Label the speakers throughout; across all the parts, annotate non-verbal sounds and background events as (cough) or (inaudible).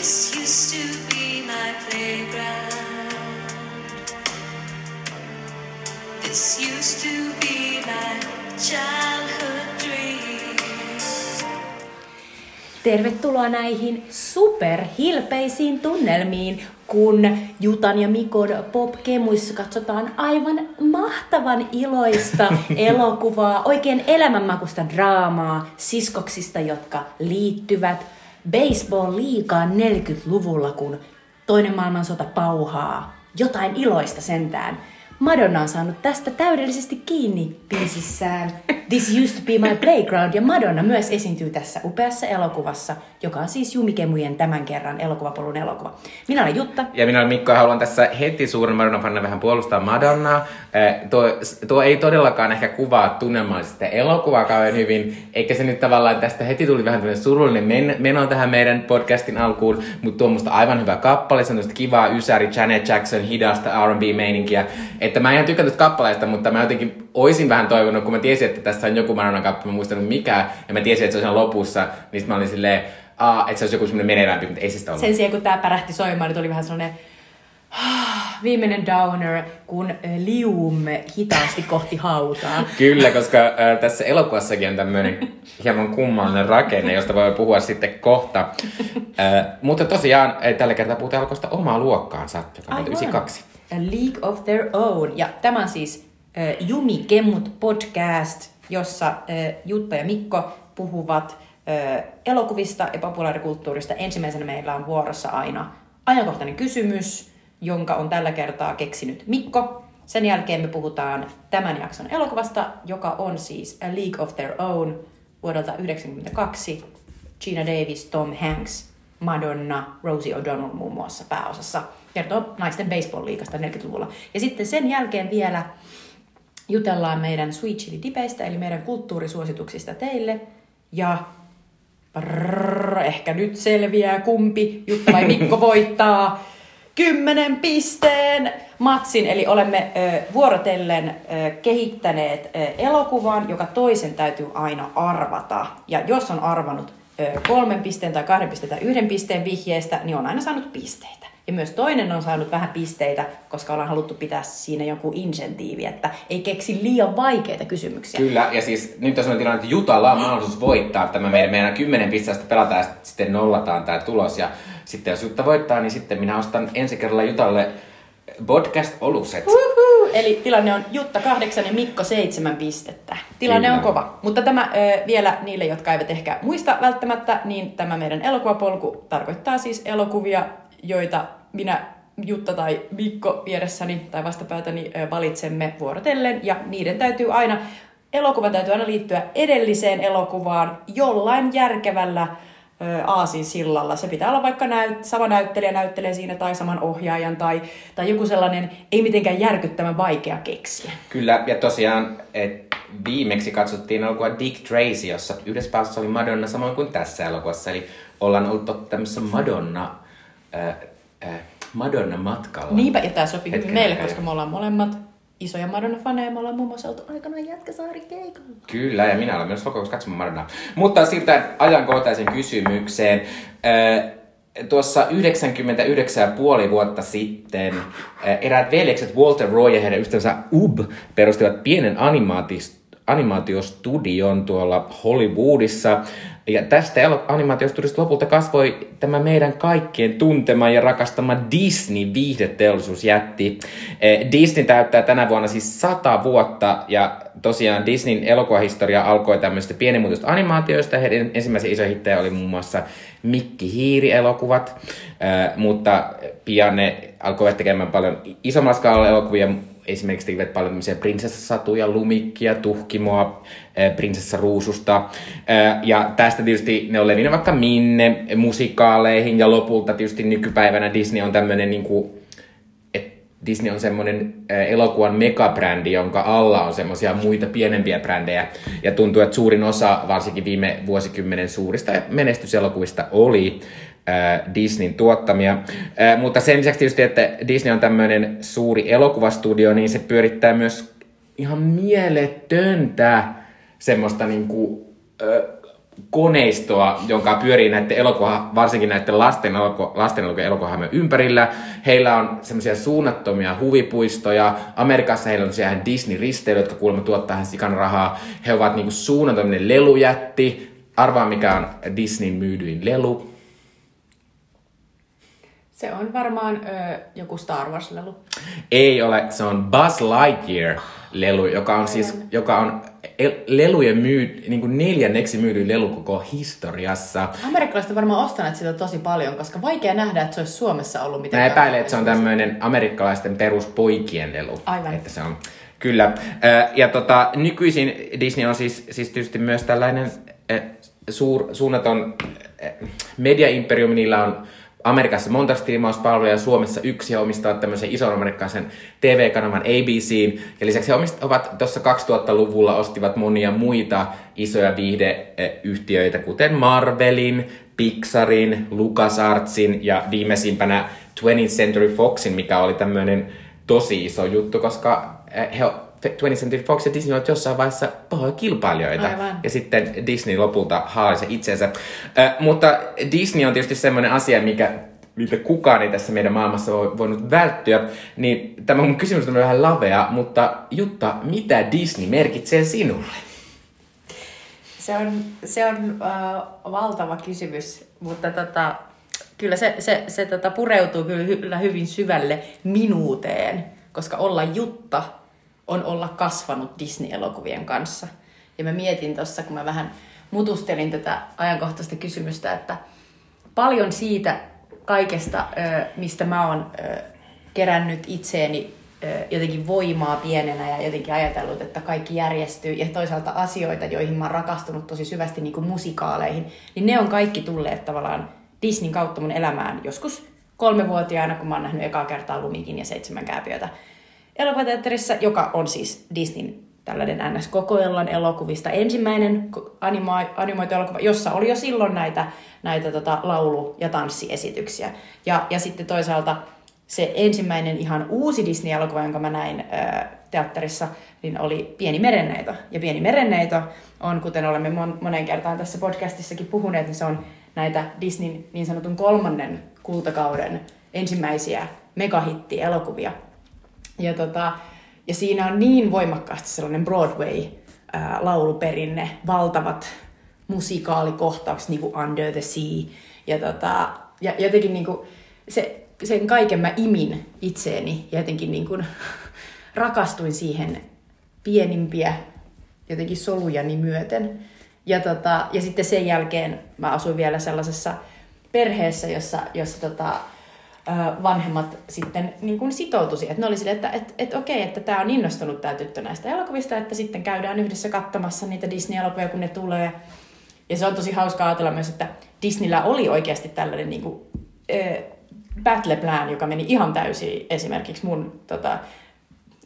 Speaker 1: This used to be my playground. This used to be my childhood dream.
Speaker 2: Tervetuloa näihin superhilpeisiin tunnelmiin, kun Jutan ja Mikon popkemuissa katsotaan aivan mahtavan iloista (laughs) elokuvaa, oikein elämänmakuista draamaa siskoksista, jotka liittyvät baseball-liigaan 40-luvulla, kun toinen maailmansota pauhaa. Jotain iloista sentään. Madonna on saanut tästä täydellisesti kiinni biisissään This Used to Be My Playground ja Madonna myös esiintyy tässä upeassa elokuvassa, joka on siis Jumikemujen tämän kerran elokuvapolun elokuva. Minä olen Jutta.
Speaker 3: Ja minä olen Mikko ja haluan tässä heti suuren Madonna-fanina vähän puolustaa Madonnaa. Eh, tuo, tuo ei todellakaan ehkä kuvaa tunnelmallisesti elokuvaa kauhean hyvin, eikä se nyt tavallaan tästä heti tuli vähän tämmöinen surullinen men- meno tähän meidän podcastin alkuun, mutta tuo on musta aivan hyvä kappale, se on kivaa ysäri, Janet Jackson, hidasta R&B-meininkiä. Että mä en tykkää tästä kappaleesta, mutta mä jotenkin oisin vähän toivonut, kun mä tiesin, että tässä on joku Madonna kappale, mä muistanut mikä, ja mä tiesin, että se on siinä lopussa, niin mä olin silleen, Aa, että se olisi joku semmoinen menevämpi, mutta ei se sitä ollut.
Speaker 2: Sen sijaan kun tää pärähti soimaan, niin tuli vähän sellainen viimeinen downer, kun lium hitaasti kohti hautaa. (laughs)
Speaker 3: Kyllä, koska äh, tässä elokuvassakin on tämmöinen hieman kummallinen rakenne, josta voi puhua sitten kohta. Äh, mutta tosiaan tällä kertaa puhutaan elokuvasta omaa luokkaansa, joka on
Speaker 2: Aivan.
Speaker 3: 92.
Speaker 2: A League of Their Own. Ja tämä on siis äh, Jumi Kemmut podcast, jossa äh, Jutta ja Mikko puhuvat äh, elokuvista ja populaarikulttuurista. Ensimmäisenä meillä on vuorossa aina ajankohtainen kysymys, jonka on tällä kertaa keksinyt Mikko. Sen jälkeen me puhutaan tämän jakson elokuvasta, joka on siis A League of Their Own vuodelta 1992. Gina Davis, Tom Hanks, Madonna, Rosie O'Donnell muun muassa pääosassa. Kertoo naisten baseball-liigasta 40-luvulla. Ja sitten sen jälkeen vielä jutellaan meidän Sweet Chili Dipeistä, eli meidän kulttuurisuosituksista teille. Ja brrr, ehkä nyt selviää kumpi Jutta vai Mikko (laughs) voittaa kymmenen pisteen matsin. Eli olemme ö, vuorotellen ö, kehittäneet ö, elokuvan, joka toisen täytyy aina arvata. Ja jos on arvannut ö, kolmen pisteen tai kahden pisteen tai yhden pisteen vihjeestä, niin on aina saanut pisteitä. Ja myös toinen on saanut vähän pisteitä, koska ollaan haluttu pitää siinä joku insentiivi, että ei keksi liian vaikeita kysymyksiä.
Speaker 3: Kyllä, ja siis nyt on sellainen tilanne, että Jutalla on mahdollisuus voittaa tämä meidän, meidän kymmenen pisteestä pelataan ja sitten nollataan tämä tulos. Ja sitten jos Jutta voittaa, niin sitten minä ostan ensi kerralla Jutalle podcast-oluset.
Speaker 2: Uhuhu. Eli tilanne on Jutta kahdeksan ja Mikko seitsemän pistettä. Tilanne
Speaker 3: Kyllä.
Speaker 2: on kova. Mutta tämä ö, vielä niille, jotka eivät ehkä muista välttämättä, niin tämä meidän elokuvapolku tarkoittaa siis elokuvia, joita minä Jutta tai Mikko vieressäni tai vastapäätäni ö, valitsemme vuorotellen. Ja niiden täytyy aina, elokuvan täytyy aina liittyä edelliseen elokuvaan jollain järkevällä ö, aasinsillalla. Se pitää olla vaikka näyt, sama näyttelijä näyttelee siinä tai saman ohjaajan tai, tai joku sellainen ei mitenkään järkyttävän vaikea keksiä.
Speaker 3: Kyllä, ja tosiaan et viimeksi katsottiin elokuva Dick Tracy, jossa yhdessä päässä oli Madonna samoin kuin tässä elokuvassa. Eli ollaan ollut tämmöisessä Madonna, äh, äh, Madonna-matkalla.
Speaker 2: Niinpä, ja tämä sopii hyvin meille,
Speaker 3: aikaa.
Speaker 2: koska me ollaan molemmat isoja Madonna-faneja. Me ollaan muun muassa oltu aikanaan Jätkäsaari keikalla.
Speaker 3: Kyllä, ja minä olen myös lokakuussa katsomaan Madonnaa. Mutta siirrytään ajankohtaisen kysymykseen. Tuossa 99,5 vuotta sitten eräät veljekset Walter Roy ja heidän ystävänsä Ub perustivat pienen animaatiostudion tuolla Hollywoodissa. Ja tästä animaatiostudiosta lopulta kasvoi tämä meidän kaikkien tuntema ja rakastama Disney viihdeteollisuusjätti. Eh, Disney täyttää tänä vuonna siis 100 vuotta ja tosiaan Disneyn elokuvahistoria alkoi tämmöistä pienimuotoista animaatioista. Heidän ensimmäisiä isoja hittejä oli muun muassa Mikki Hiiri-elokuvat, eh, mutta pian ne alkoivat tekemään paljon isommalla skaalalla elokuvia, esimerkiksi tekivät paljon tämmöisiä prinsessasatuja, lumikkia, tuhkimoa, prinsessa Ruususta. Eh, Ja tästä tietysti ne on levinnyt vaikka minne musikaaleihin ja lopulta tietysti nykypäivänä Disney on tämmöinen niin kuin, Disney on semmoinen elokuvan megabrändi, jonka alla on semmoisia muita pienempiä brändejä. Ja tuntuu, että suurin osa, varsinkin viime vuosikymmenen suurista menestyselokuvista, oli Disneyn tuottamia. Mutta sen lisäksi tietysti, että Disney on tämmöinen suuri elokuvastudio, niin se pyörittää myös ihan mieletöntä semmoista niinku, äh, koneistoa, joka pyörii näiden elokuva, varsinkin näiden lasten, eloku, lasten elokuvahamien ympärillä. Heillä on semmoisia suunnattomia huvipuistoja. Amerikassa heillä on siellä Disney-risteilyt, jotka kuulemma tuottaa hän sikan rahaa. He ovat niinku suunnattominen lelujätti. Arvaa mikä on Disneyn myydyin lelu.
Speaker 2: Se on varmaan ö, joku Star Wars-lelu.
Speaker 3: Ei ole, se on Buzz Lightyear-lelu, joka on siis, joka on el- lelujen myy, niin kuin neljänneksi myydyin lelu koko historiassa.
Speaker 2: Amerikkalaiset on varmaan ostaneet sitä tosi paljon, koska vaikea nähdä, että se olisi Suomessa ollut
Speaker 3: Mä
Speaker 2: mitenkään.
Speaker 3: epäilen, että se on tämmöinen amerikkalaisten peruspoikien lelu.
Speaker 2: Aivan.
Speaker 3: Että se on, kyllä. Ja tota, nykyisin Disney on siis, siis tietysti myös tällainen suur, suunnaton mediaimperiumi. Niillä on Amerikassa monta striimauspalveluja, Suomessa yksi ja omistavat tämmöisen ison amerikkalaisen TV-kanavan ABC. Ja lisäksi he omist- ovat tuossa 2000-luvulla ostivat monia muita isoja viihdeyhtiöitä, kuten Marvelin, Pixarin, LucasArtsin ja viimeisimpänä 20th Century Foxin, mikä oli tämmöinen tosi iso juttu, koska eh, he 20th Century Fox ja Disney olivat jossain vaiheessa pahoja kilpailijoita.
Speaker 2: Aivan.
Speaker 3: Ja sitten Disney lopulta haali se itsensä. Äh, mutta Disney on tietysti semmoinen asia, mikä miltä kukaan ei tässä meidän maailmassa voi voinut välttyä, niin tämä mun kysymys on vähän lavea, mutta Jutta, mitä Disney merkitsee sinulle?
Speaker 2: Se on, se on äh, valtava kysymys, mutta tota, kyllä se, se, se tota, pureutuu kyllä hyvin syvälle minuuteen, koska olla Jutta on olla kasvanut Disney-elokuvien kanssa. Ja mä mietin tuossa, kun mä vähän mutustelin tätä ajankohtaista kysymystä, että paljon siitä kaikesta, mistä mä oon kerännyt itseeni jotenkin voimaa pienenä ja jotenkin ajatellut, että kaikki järjestyy ja toisaalta asioita, joihin mä oon rakastunut tosi syvästi niin kuin musikaaleihin, niin ne on kaikki tulleet tavallaan Disneyn kautta mun elämään joskus kolmevuotiaana, kun mä oon nähnyt ekaa kertaa Lumikin ja seitsemän kääpiötä elokuvateatterissa, joka on siis Disneyn tällainen NS-kokoellan elokuvista ensimmäinen animo- animoitu elokuva, jossa oli jo silloin näitä, näitä tota, laulu- ja tanssiesityksiä. Ja, ja sitten toisaalta se ensimmäinen ihan uusi Disney-elokuva, jonka mä näin ää, teatterissa, niin oli Pieni merenneito. Ja Pieni merenneito on, kuten olemme mon- moneen kertaan tässä podcastissakin puhuneet, niin se on näitä Disneyn niin sanotun kolmannen kultakauden ensimmäisiä megahitti-elokuvia. Ja, tota, ja siinä on niin voimakkaasti sellainen Broadway-lauluperinne, valtavat musikaalikohtaukset, niin kuin Under the Sea. Ja, tota, ja jotenkin niin kuin, se, sen kaiken mä imin itseeni ja jotenkin niin kuin, (laughs) rakastuin siihen pienimpiä jotenkin solujani myöten. Ja, tota, ja sitten sen jälkeen mä asuin vielä sellaisessa perheessä, jossa, jossa tota, vanhemmat sitten niin kuin sitoutuisi. Että ne oli sille, että et, et okei, että tämä on innostunut tämä tyttö näistä elokuvista, että sitten käydään yhdessä katsomassa niitä Disney-elokuvia, kun ne tulee. Ja se on tosi hauskaa ajatella myös, että Disneyllä oli oikeasti tällainen niin kuin, ö, battle plan, joka meni ihan täysin esimerkiksi mun tota,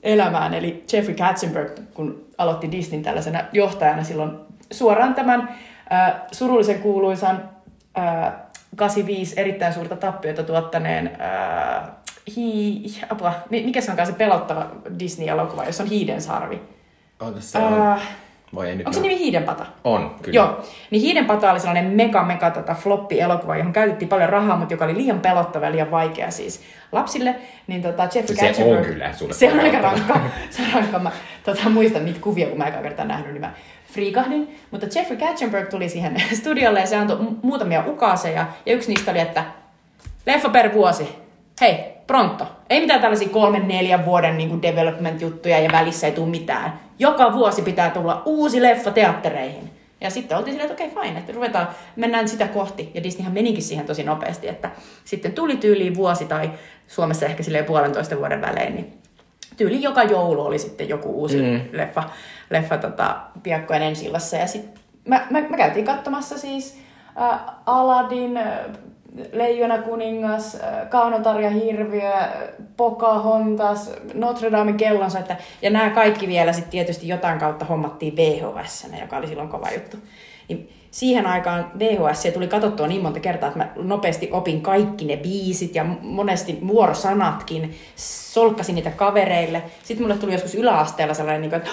Speaker 2: elämään. Eli Jeffrey Katzenberg, kun aloitti Disneyn tällaisena johtajana silloin suoraan tämän äh, surullisen kuuluisan äh, 85 erittäin suurta tappiota tuottaneen äh, hi, apua, mi- mikä se onkaan se pelottava Disney-elokuva, jossa on hiidensarvi.
Speaker 3: On se
Speaker 2: Äh,
Speaker 3: Voi ei nyt
Speaker 2: onko se nimi Hiidenpata?
Speaker 3: On, kyllä.
Speaker 2: Joo, niin Hiidenpata oli sellainen mega, mega tota, floppi-elokuva, johon käytettiin paljon rahaa, mutta joka oli liian pelottava ja liian vaikea siis lapsille. Niin tota, Jeffrey
Speaker 3: Se on
Speaker 2: Katzenberg-
Speaker 3: kyllä sulle
Speaker 2: Se on aika rankka. Se on rankka. Tota, muistan niitä kuvia, kun mä ekaa kertaa nähnyt, niin mä friikahdin. Mutta Jeffrey Katzenberg tuli siihen (laughs) studiolle ja se antoi mu- muutamia ukaaseja. Ja yksi niistä oli, että leffa per vuosi. Hei, pronto. Ei mitään tällaisia kolmen, neljän vuoden niin development-juttuja ja välissä ei tule mitään. Joka vuosi pitää tulla uusi leffa teattereihin. Ja sitten oltiin silleen, että okei, okay, fine, että ruvetaan, mennään sitä kohti. Ja Disneyhän menikin siihen tosi nopeasti, että sitten tuli tyyliin vuosi tai Suomessa ehkä silleen puolentoista vuoden välein, niin tyyli joka joulu oli sitten joku uusi mm. leffa, leffa tota, piakkojen ensi. Ja sitten mä, mä, mä, käytiin katsomassa siis äh, Aladdin, äh, Leijona kuningas, äh, Kaunotarja hirviö, äh, Pocahontas, Notre Dame kellonsoittaja. Ja nämä kaikki vielä sitten tietysti jotain kautta hommattiin VHS, joka oli silloin kova juttu. Niin siihen aikaan VHS tuli katsottua niin monta kertaa, että mä nopeasti opin kaikki ne biisit ja monesti vuorosanatkin, solkkasin niitä kavereille. Sitten mulle tuli joskus yläasteella sellainen, niin että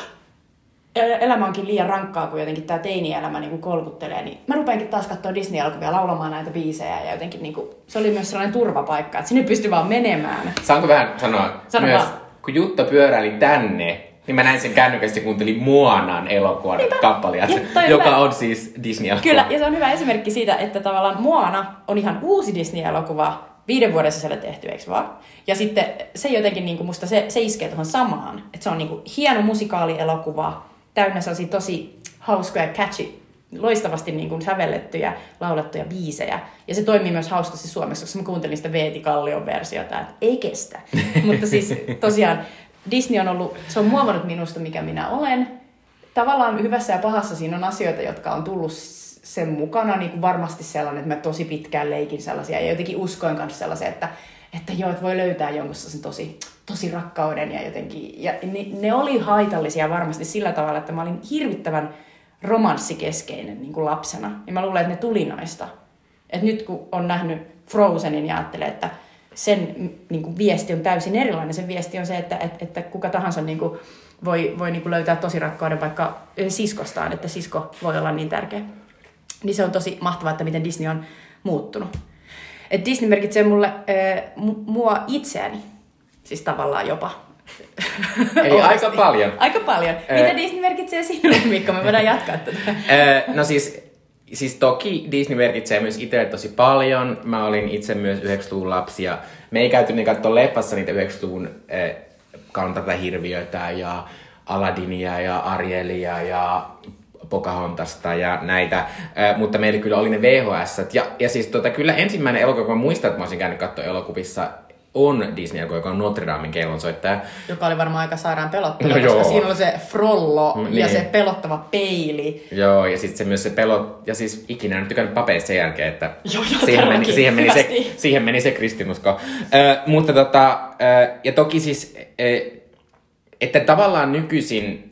Speaker 2: el- elämä onkin liian rankkaa, kun jotenkin tämä teini-elämä niin kuin kolkuttelee, niin mä rupeankin taas katsoa Disney-elokuvia laulamaan näitä biisejä ja jotenkin niin kuin, se oli myös sellainen turvapaikka, että sinne pystyi vaan menemään.
Speaker 3: Saanko vähän sanoa
Speaker 2: Sano
Speaker 3: myös,
Speaker 2: vaan.
Speaker 3: kun Jutta pyöräili tänne, niin mä näin sen kännykästä ja kuuntelin Moanan elokuvan
Speaker 2: toi on
Speaker 3: joka
Speaker 2: hyvä.
Speaker 3: on siis Disney-elokuva.
Speaker 2: Kyllä, ja se on hyvä esimerkki siitä, että tavallaan Moana on ihan uusi Disney-elokuva, viiden vuoden sisällä tehty, eikö vaan? Ja sitten se jotenkin niin kuin musta se, se iskee tuohon samaan. Että se on niin kuin hieno musikaalielokuva, täynnä sellaisia tosi hauskoja, catchy, loistavasti niin kuin sävellettyjä, laulettuja biisejä. Ja se toimii myös hauskasti Suomessa, koska mä kuuntelin sitä Veeti Kallion versiota, että ei kestä. (laughs) Mutta siis tosiaan Disney on ollut, se on muovannut minusta, mikä minä olen. Tavallaan hyvässä ja pahassa siinä on asioita, jotka on tullut sen mukana, niin kuin varmasti sellainen, että mä tosi pitkään leikin sellaisia ja jotenkin uskoin kanssa sellaisia, että, että joo, että voi löytää jonkun sen tosi, tosi rakkauden ja jotenkin, ja ne, ne oli haitallisia varmasti sillä tavalla, että mä olin hirvittävän romanssikeskeinen niin kuin lapsena. Ja mä luulen, että ne tuli noista. Et nyt kun on nähnyt Frozenin ja ajattelee, että sen niin kuin, viesti on täysin erilainen. Sen viesti on se, että, että, että kuka tahansa niin kuin, voi, voi niin kuin, löytää tosi rakkauden vaikka siskostaan, että sisko voi olla niin tärkeä. Niin se on tosi mahtavaa, että miten Disney on muuttunut. Et Disney merkitsee mulle äh, mua itseäni, siis tavallaan jopa.
Speaker 3: Eli aika paljon.
Speaker 2: Aika paljon. Mitä Disney merkitsee sinulle, Mikko? Me voidaan jatkaa tätä.
Speaker 3: No siis, siis toki Disney merkitsee myös itselle tosi paljon. Mä olin itse myös 90-luvun lapsi ja me ei käyty niin katsoa leffassa niitä 90-luvun äh, kantata-hirviöitä ja Aladinia ja Arielia ja Pocahontassta ja näitä, äh, mutta meillä kyllä oli ne VHS. Ja, ja siis tota, kyllä ensimmäinen elokuva, kun mä muistan, että mä olisin käynyt katsoa elokuvissa, on Disney-elokuva, joka on Notre Damen kellonsoittaja.
Speaker 2: Joka oli varmaan aika sairaan pelottava,
Speaker 3: No
Speaker 2: koska
Speaker 3: joo.
Speaker 2: siinä oli se frollo
Speaker 3: Mm,
Speaker 2: ja
Speaker 3: niin.
Speaker 2: se pelottava peili.
Speaker 3: Joo, ja sitten se myös se pelot, ja siis ikinä en tykännyt papeista sen jälkeen, että
Speaker 2: Joo, joo,
Speaker 3: siihen, meni, siihen, meni se, siihen meni se kristinusko. Ö, mutta tota, ö, ja toki siis, ö, että tavallaan nykyisin,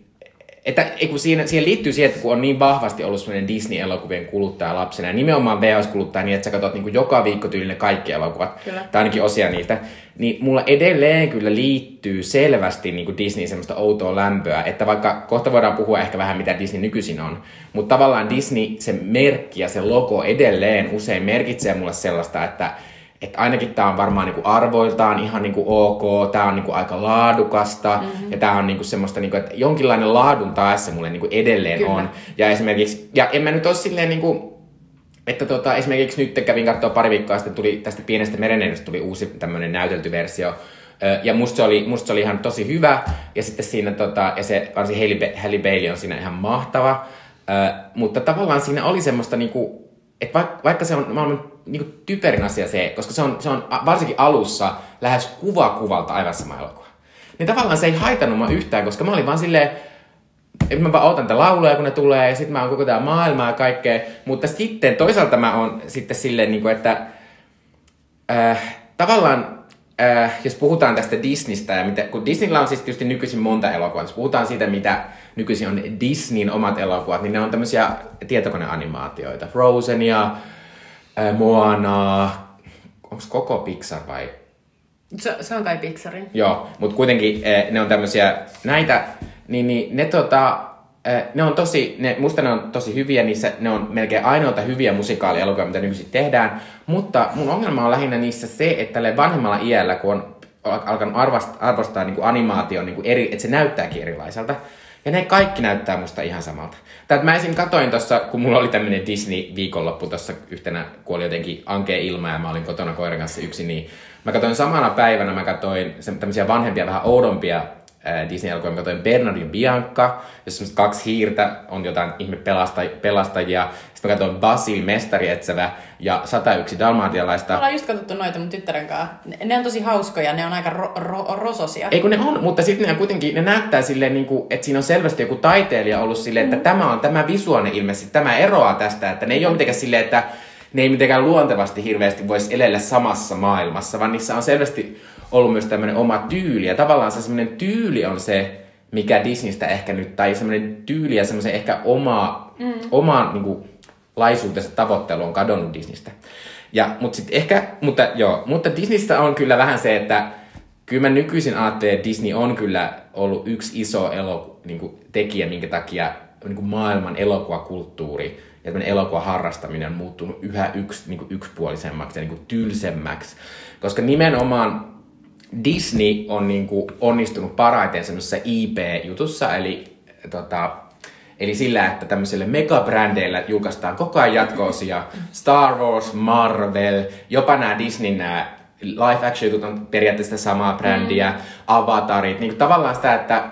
Speaker 3: että kun siinä, siihen liittyy siihen, että kun on niin vahvasti ollut sellainen Disney-elokuvien kuluttaja lapsena, ja nimenomaan VHS-kuluttaja niin, että sä katsot niin joka viikko tyylin ne kaikki elokuvat,
Speaker 2: Kyllä.
Speaker 3: tai ainakin osia niistä, niin mulla edelleen kyllä liittyy selvästi niin Disney semmoista outoa lämpöä, että vaikka kohta voidaan puhua ehkä vähän mitä Disney nykyisin on, mutta tavallaan Disney, se merkki ja se logo edelleen usein merkitsee mulle sellaista, että että ainakin tämä on varmaan niinku arvoiltaan ihan niinku ok, tämä on niinku aika laadukasta mm-hmm. ja tämä on niinku semmoista, niinku, että jonkinlainen laadun taessa mulle niinku edelleen
Speaker 2: Kyllä.
Speaker 3: on. Ja esimerkiksi, ja en mä nyt ole silleen niinku, että tota, esimerkiksi nyt kävin katsoa pari viikkoa sitten tuli tästä pienestä merenennosta tuli uusi tämmöinen näytelty versio. Ja musta se, oli, musta se oli ihan tosi hyvä. Ja sitten siinä, tota, ja se varsin Halle, Halle Bailey on siinä ihan mahtava. Ö, mutta tavallaan siinä oli semmoista niinku, että vaikka, vaikka se on maailman niinku typerin asia se, koska se on, se on varsinkin alussa lähes kuva kuvalta aivan sama elokuva. Niin tavallaan se ei haitannut mua yhtään, koska mä olin vaan silleen, että mä vaan otan tätä lauluja, kun ne tulee, ja sitten mä oon koko tää maailmaa ja kaikkea. Mutta sitten toisaalta mä oon sitten silleen, niin kuin, että äh, tavallaan, äh, jos puhutaan tästä Disneystä, ja mitä, kun Disneyllä on siis tietysti nykyisin monta elokuvaa, jos puhutaan siitä, mitä nykyisin on Disneyn omat elokuvat, niin ne on tämmöisiä tietokoneanimaatioita. Frozenia, äh, Moana, onko koko Pixar vai
Speaker 2: Se, se on kai Pixarin.
Speaker 3: Joo, mutta kuitenkin eh, ne on tämmöisiä näitä, niin, niin ne tota, ne on tosi, ne, musta ne on tosi hyviä, niissä ne on melkein ainoita hyviä musikaalielokuvia, mitä nykyisin tehdään, mutta mun ongelma on lähinnä niissä se, että tälle vanhemmalla iällä, kun on al- alkanut arvostaa, arvostaa niin animaation niin eri, että se näyttääkin erilaiselta, ja ne kaikki näyttää musta ihan samalta. Että mä esim. katoin tossa, kun mulla oli tämmönen Disney-viikonloppu tossa yhtenä, kun oli jotenkin ankea ilma ja mä olin kotona koiran kanssa yksin, niin mä katoin samana päivänä, mä katoin tämmöisiä vanhempia, vähän oudompia Disney-elokuvia. Mä katsoin Bernard ja Bianca, jossa semmoset kaksi hiirtä on jotain ihme pelasta- pelastajia. Sitten mä katsoin Basil, mestarietsevä ja 101
Speaker 2: Me
Speaker 3: dalmatialaista.
Speaker 2: ollaan just katsottu noita mun tyttären kanssa. Ne, ne on tosi hauskoja, ne on aika ro, ro, rososia.
Speaker 3: Ei kun ne on, mutta sitten ne kuitenkin, ne näyttää silleen, niin kuin, että siinä on selvästi joku taiteilija ollut silleen, että tämä on tämä visuaalinen ilmeisesti, tämä eroaa tästä, että ne ei ole mitenkään silleen, että ne ei mitenkään luontevasti hirveästi voisi elellä samassa maailmassa, vaan niissä on selvästi ollut myös tämmöinen oma tyyli, ja tavallaan se semmoinen tyyli on se, mikä Disneystä ehkä nyt, tai semmoinen tyyli ja semmoisen ehkä oma, mm. oma niin kuin, laisuutensa tavoittelu on kadonnut Disneystä. Ja, mutta sit ehkä, mutta joo, mutta Disneystä on kyllä vähän se, että kyllä mä nykyisin ajattelen, että Disney on kyllä ollut yksi iso eloku- niin kuin, tekijä, minkä takia niin kuin maailman elokuvakulttuuri ja tämmöinen elokuvan harrastaminen on muuttunut yhä yksi, niin kuin yksipuolisemmaksi ja niin kuin tylsemmäksi. Koska nimenomaan Disney on niin kuin onnistunut parhaiten semmoisessa IP-jutussa, eli, tota, eli sillä, että tämmöisille megabrändeillä julkaistaan koko ajan jatkoosia. Star Wars, Marvel, jopa nämä Disney nämä live action jutut on periaatteessa samaa brändiä, avatarit, niin kuin tavallaan sitä, että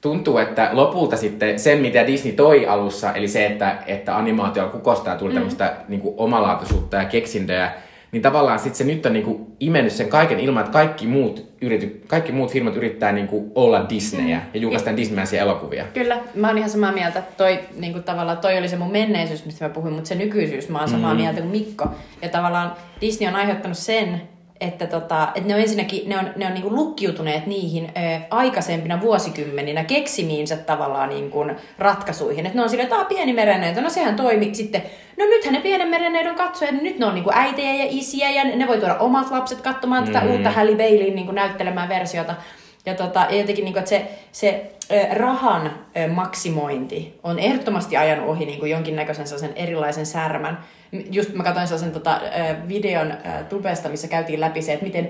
Speaker 3: tuntuu, että lopulta sitten sen, mitä Disney toi alussa, eli se, että, että animaatio kukosta ja tuli mm. tämmöistä niin omalaatuisuutta ja keksintöjä, niin tavallaan sitten se nyt on niin kuin imennyt sen kaiken ilman, että kaikki muut, yrity, kaikki muut firmat yrittää niin kuin olla Disneyä mm. ja julkaista Disneymäisiä elokuvia.
Speaker 2: Kyllä, mä oon ihan samaa mieltä. Toi, niin kuin tavallaan, toi oli se mun menneisyys, mistä mä puhuin, mutta se nykyisyys, mä oon samaa mm. mieltä kuin Mikko. Ja tavallaan Disney on aiheuttanut sen, että, tota, että ne on ensinnäkin ne on, ne on niinku lukkiutuneet niihin ö, aikaisempina vuosikymmeninä keksimiinsä tavallaan niinku ratkaisuihin. Että ne on silleen, että pieni merenneito, no sehän toimi sitten. No nythän ne pienen merenneidon katsojat, nyt ne on niinku äitejä ja isiä ja ne voi tuoda omat lapset katsomaan mm. tätä uutta Halle Baileyin niinku näyttelemään versiota. Ja, tota, ja jotenkin, niinku, että se, se rahan maksimointi on ehdottomasti ajanut ohi niinku jonkinnäköisen sellaisen erilaisen särmän just mä katsoin sellaisen tota, videon tubesta, missä käytiin läpi se, että miten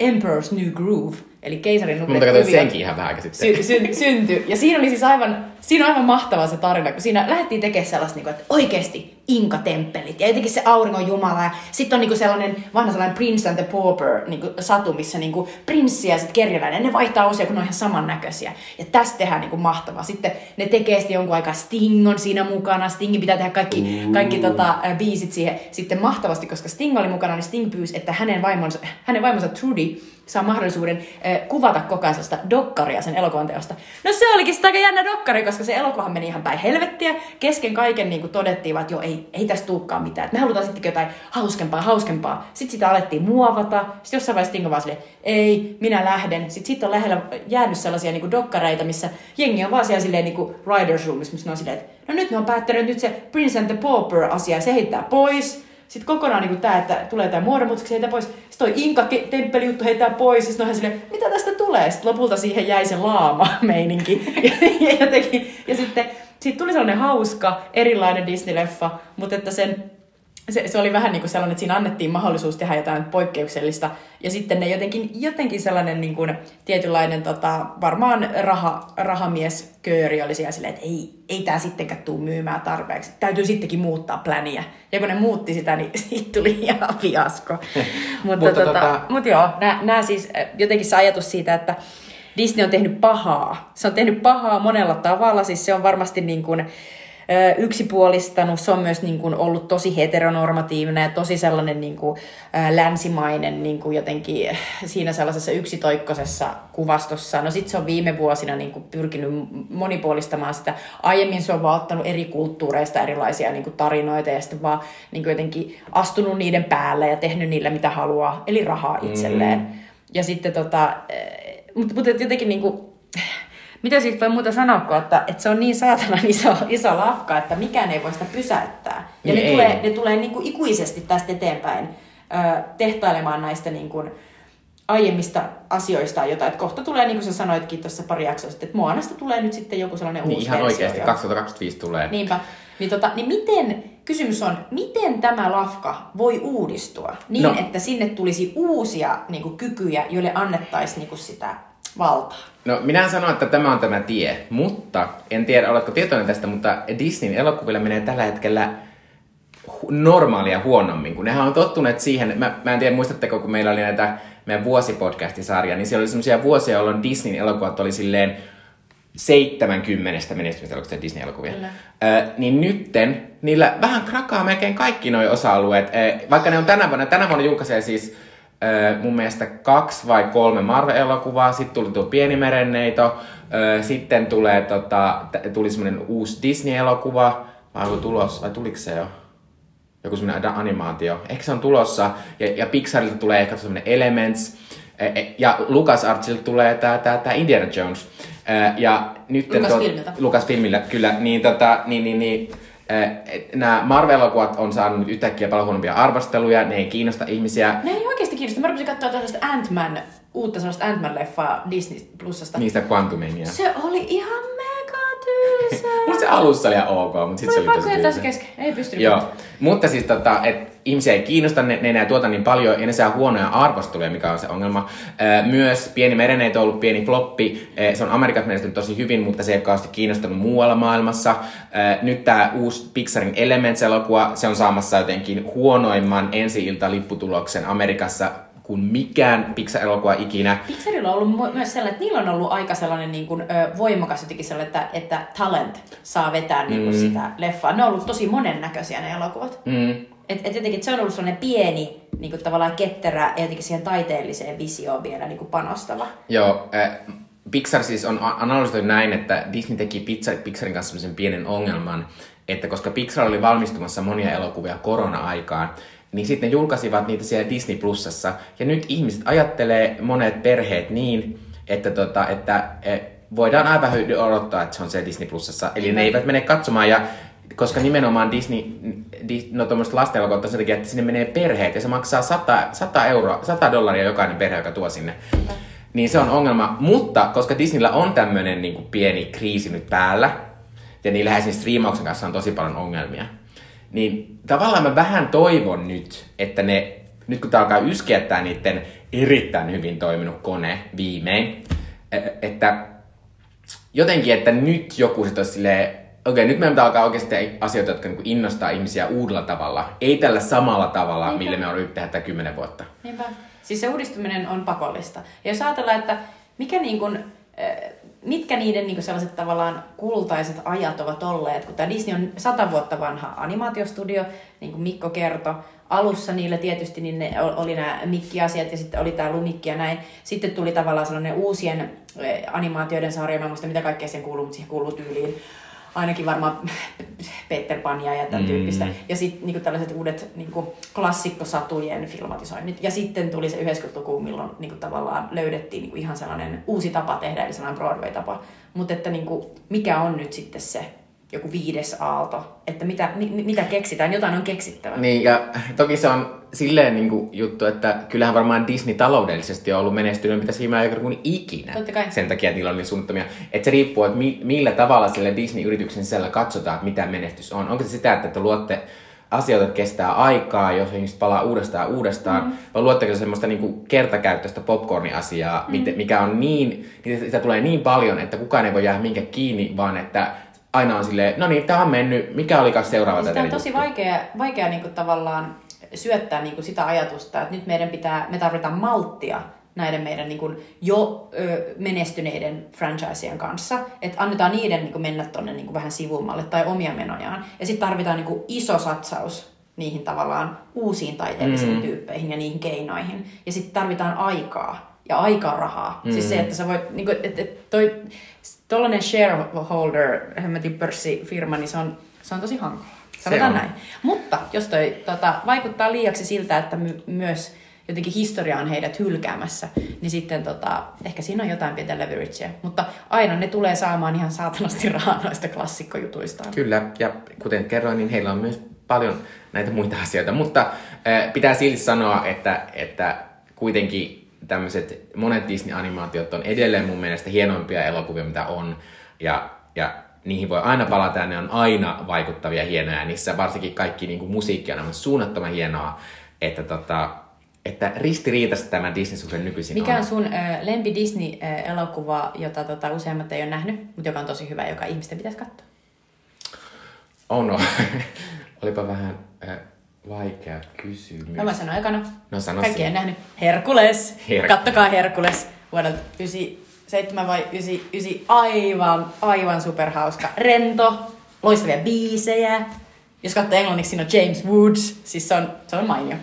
Speaker 2: Emperor's New Groove, eli keisarin
Speaker 3: nupeet Mutta katsoin senkin ihan vähän sitten.
Speaker 2: Sy- sy- syntyi. Ja siinä oli siis aivan, siinä on aivan mahtava se tarina, kun siinä lähdettiin tekemään sellaista, niin kuin, että oikeasti Inka-temppelit ja jotenkin se auringon jumala ja sitten on niin kuin sellainen vanha sellainen Prince and the Pauper niin kuin satu, missä niin kuin prinssi ja sitten kerjäläinen, ne vaihtaa osia, kun ne on ihan samannäköisiä. Ja tästä tehdään niin kuin mahtavaa. Sitten ne tekee sitten jonkun aikaa Sting on siinä mukana, Stingin pitää tehdä kaikki, kaikki tota, biisit siihen sitten mahtavasti, koska Sting oli mukana, niin Sting pyysi, että hänen vaimonsa, hänen vaimonsa Trudy saa mahdollisuuden äh, kuvata ajan dokkaria sen elokuvan teosta. No se olikin sitä aika jännä dokkari, koska se elokuvahan meni ihan päin helvettiä. Kesken kaiken niin kuin todettiin, että joo, ei, ei tästä tulekaan mitään. Et me halutaan sitten jotain hauskempaa, hauskempaa. Sitten sitä alettiin muovata. Sitten jossain vaiheessa Tinko vaan silleen, ei, minä lähden. Sitten sit on lähellä jäänyt sellaisia niin kuin dokkareita, missä jengi on vaan siellä silleen niin kuin Riders Roomissa, missä ne on silleen, että no nyt ne on päättänyt nyt se Prince and the Pauper-asia, se heittää pois sitten kokonaan niin tämä, että tulee tämä muodonmuutoksen heitä pois. Sitten toi Inka-temppelijuttu heittää pois. Sitten on silleen, mitä tästä tulee? Sitten lopulta siihen jäi se laama-meininki. (laughs) (laughs) ja, ja, ja sitten siitä tuli sellainen hauska, erilainen Disney-leffa, mutta että sen se, se oli vähän niin kuin sellainen, että siinä annettiin mahdollisuus tehdä jotain poikkeuksellista. Ja sitten ne jotenkin, jotenkin sellainen niin kuin, tietynlainen tota, varmaan raha, rahamieskööri oli siellä silleen, että ei, ei tämä sittenkään tule myymään tarpeeksi. Täytyy sittenkin muuttaa pläniä. Ja kun ne muutti sitä, niin (laughs) siitä tuli ihan fiasko. (laughs) mutta, mutta, tota, tota... mutta joo, nämä siis jotenkin se ajatus siitä, että Disney on tehnyt pahaa. Se on tehnyt pahaa monella tavalla. Siis se on varmasti niin kuin, yksipuolistanut. Se on myös niin kuin ollut tosi heteronormatiivinen ja tosi sellainen niin kuin, länsimainen niin kuin jotenkin siinä sellaisessa yksitoikkoisessa kuvastossa. No sitten se on viime vuosina niin kuin pyrkinyt monipuolistamaan sitä. Aiemmin se on vaan ottanut eri kulttuureista erilaisia niin kuin tarinoita ja sitten vaan niin kuin jotenkin astunut niiden päälle ja tehnyt niille mitä haluaa, eli rahaa itselleen. Mm. Ja sitten tota, mutta, mutta jotenkin niin kuin, mitä siitä voi muuta sanoa, että, että se on niin saatanan iso, iso lafka, että mikään ei voi sitä pysäyttää. Ja niin ne, tulee, ne tulee niin kuin ikuisesti tästä eteenpäin ö, tehtailemaan näistä niin kuin aiemmista asioista jotain. Että kohta tulee, niin kuin sä sanoitkin tuossa pari jaksoa sitten, että Moanasta tulee nyt sitten joku sellainen
Speaker 3: niin,
Speaker 2: uusi
Speaker 3: ihan versio. oikeasti, 2025 tulee.
Speaker 2: Niinpä. Niin, tota, niin miten, kysymys on, miten tämä lafka voi uudistua niin, no. että sinne tulisi uusia niin kuin, kykyjä, joille annettaisiin niin kuin, sitä valtaa?
Speaker 3: No minä sanon, että tämä on tämä tie, mutta en tiedä, oletko tietoinen tästä, mutta Disneyn elokuville menee tällä hetkellä normaalia huonommin, kun nehän on tottuneet siihen, mä, mä en tiedä muistatteko, kun meillä oli näitä meidän vuosipodcastisarja, niin siellä oli semmoisia vuosia, jolloin Disneyn elokuvat oli silleen 70 menestymistä elokuvista Disney-elokuvia. Ö, niin nytten niillä vähän krakaa melkein kaikki nuo osa-alueet. Ö, vaikka ne on tänä vuonna, tänä vuonna julkaisee siis mun mielestä kaksi vai kolme Marvel-elokuvaa, sitten tuli tuo Pieni merenneito, sitten tulee, tota, tuli semmoinen uusi Disney-elokuva, vai onko tulos, vai tuliko se jo? Joku semmoinen animaatio. Ehkä se on tulossa, ja, ja Pixarilta tulee ehkä semmoinen Elements, e, ja Lucas Artsilta tulee tää, tää, tää Indiana Jones. Ja nyt
Speaker 2: Lukas Filmiltä.
Speaker 3: Lukas Filmillä, kyllä. Niin, tota, niin, niin, niin nämä Marvel-elokuvat on saanut yhtäkkiä paljon huonompia arvosteluja, ne ei kiinnosta ihmisiä.
Speaker 2: Ne ei oikeasti kiinnostaa. Mä rupesin katsoa tällaista Ant-Man, uutta sellaista Ant-Man-leffaa Disney Plusasta.
Speaker 3: Niistä Quantumania.
Speaker 2: Se oli ihan tylsä.
Speaker 3: Musta se alussa oli ihan ok, mutta sitten se oli tosi tylsä.
Speaker 2: kesken. Ei pystynyt.
Speaker 3: Joo, mutta siis tota, että ihmisiä ei kiinnosta, ne, ne enää tuota niin paljon ja ne saa huonoja arvosteluja, mikä on se ongelma. Myös Pieni mereneito on ollut pieni floppi. Se on Amerikassa menestynyt tosi hyvin, mutta se ei kauheasti kiinnostanut muualla maailmassa. Nyt tämä uusi Pixarin Elements-elokuva, se on saamassa jotenkin huonoimman ensi-ilta-lipputuloksen Amerikassa kuin mikään Pixar-elokuva ikinä.
Speaker 2: Pixarilla on ollut myös sellainen, että niillä on ollut aika sellainen niin kuin, ö, voimakas jotenkin sellainen, että, että talent saa vetää niin kuin sitä leffaa. Ne on ollut tosi monennäköisiä ne elokuvat.
Speaker 3: Mm.
Speaker 2: Et, et jotenkin se on ollut sellainen pieni, niin kuin tavallaan ketterä ja jotenkin siihen taiteelliseen visioon vielä niin kuin panostava.
Speaker 3: Joo, äh, Pixar siis on analysoitu näin, että Disney teki Pixar, Pixarin kanssa sellaisen pienen ongelman, että koska Pixar oli valmistumassa monia elokuvia korona-aikaan, niin sitten ne julkaisivat niitä siellä Disney Plusassa. Ja nyt ihmiset ajattelee monet perheet niin, että, tota, että eh, voidaan aivan hyvin odottaa, että se on siellä Disney Plusassa. Eli ne eivät mene katsomaan ja koska nimenomaan Disney, Dis, no tuommoista lasten elokuvat on sen takia, että sinne menee perheet ja se maksaa 100, 100, euroa, 100 dollaria jokainen perhe, joka tuo sinne. Niin se on ongelma. Mutta koska Disneyllä on tämmöinen niin pieni kriisi nyt päällä, ja niillä esimerkiksi striimauksen kanssa on tosi paljon ongelmia, niin tavallaan mä vähän toivon nyt, että ne, nyt kun tää alkaa yskeä tää niiden erittäin hyvin toiminut kone viimein, e- että jotenkin, että nyt joku sit olisi silleen, okei, nyt meidän pitää alkaa oikeasti asioita, jotka niinku innostaa ihmisiä uudella tavalla. Ei tällä samalla tavalla,
Speaker 2: Niinpä.
Speaker 3: millä me on yrittänyt tehdä kymmenen vuotta.
Speaker 2: Niinpä. Siis se uudistuminen on pakollista. Ja jos ajatellaan, että mikä niin kuin, äh, mitkä niiden niin sellaiset tavallaan kultaiset ajat ovat olleet, kun tämä Disney on sata vuotta vanha animaatiostudio, niin kuin Mikko kertoi, alussa niillä tietysti niin ne ol- oli nämä mikkiasiat ja sitten oli tämä lumikki ja näin. Sitten tuli tavallaan sellainen uusien äh, animaatioiden sarja, mä muista mitä kaikkea siihen kuuluu, mutta siihen kuuluu tyyliin ainakin varmaan (laughs) Peter Pania ja tämän
Speaker 3: Mm.
Speaker 2: tyyppistä. Ja sitten niinku tällaiset uudet niinku, klassikkosatujen filmatisoinnit. Ja sitten tuli se 90-luku, milloin niinku, tavallaan löydettiin niinku, ihan sellainen uusi tapa tehdä, eli sellainen Broadway-tapa. Mutta että niinku, mikä on nyt sitten se joku viides aalto, että mitä, mi, mi- mitä keksitään, jotain on keksittävä.
Speaker 3: Niin, ja toki se on silleen niin kuin juttu, että kyllähän varmaan Disney taloudellisesti on ollut menestynyt mitä siinä aikana kuin ikinä.
Speaker 2: Totta kai.
Speaker 3: Sen takia, että niillä on niin suunnittomia. Että se riippuu, että mi- millä tavalla sille Disney-yrityksen sisällä katsotaan, että mitä menestys on. Onko se sitä, että te luotte asioita, kestää aikaa, jos ihmiset palaa uudestaan uudestaan, mm. vai luotteko se semmoista niin kuin kertakäyttöistä popcorni-asiaa, mm. mikä on niin, niin sitä tulee niin paljon, että kukaan ei voi jäädä minkä kiinni, vaan että aina on silleen, no niin, tämä on mennyt, mikä olikaan seuraava
Speaker 2: Ja sitä on
Speaker 3: tätä
Speaker 2: tosi
Speaker 3: juttu?
Speaker 2: vaikea, vaikea niin kuin tavallaan syöttää niin kuin sitä ajatusta, että nyt meidän pitää, me tarvitaan malttia näiden meidän niin kuin jo ö, menestyneiden franchiseen kanssa, että annetaan niiden niin kuin mennä tuonne niin kuin vähän sivummalle tai omia menojaan. Ja sitten tarvitaan niin kuin iso satsaus niihin tavallaan uusiin taiteellisiin mm. tyyppeihin ja niihin keinoihin. Ja sitten tarvitaan aikaa ja aikaa rahaa. Mm. Siis se, että sä voit, niin kuin, että, että toi, tollainen shareholder, hemmetin pörssifirma, niin se on, se on tosi hankala. Sanotaan näin. Mutta jos toi tota, vaikuttaa liiaksi siltä, että my- myös jotenkin historia on heidät hylkäämässä, niin sitten tota, ehkä siinä on jotain pientä leveragea. Mutta aina ne tulee saamaan ihan saatanasti rahaa noista klassikkojutuistaan.
Speaker 3: Kyllä, ja kuten kerroin, niin heillä on myös paljon näitä muita asioita, mutta äh, pitää silti sanoa, että, että kuitenkin tämmöiset monet Disney-animaatiot on edelleen mun mielestä hienoimpia elokuvia, mitä on, ja, ja niihin voi aina palata, ja ne on aina vaikuttavia hienoja, ja niissä varsinkin kaikki niin kuin musiikki on aivan suunnattoman hienoa, että, tota, että ristiriitaista tämä Disney-suhde nykyisin
Speaker 2: Mikä
Speaker 3: on.
Speaker 2: on sun äh, lempi Disney-elokuva, jota tota, useimmat ei ole nähnyt, mutta joka on tosi hyvä, joka ihmisten pitäisi katsoa?
Speaker 3: Oh no, (laughs) olipa vähän äh, vaikea kysymys.
Speaker 2: No mä sanon ekana.
Speaker 3: No sano
Speaker 2: Kaikki ei nähnyt. Herkules.
Speaker 3: Her-
Speaker 2: Kattokaa Herkules vuodelta 97 vai 99. Aivan, aivan superhauska. Rento, loistavia biisejä. Jos katsoo englanniksi, siinä on James Woods. Siis se on, se on mainio.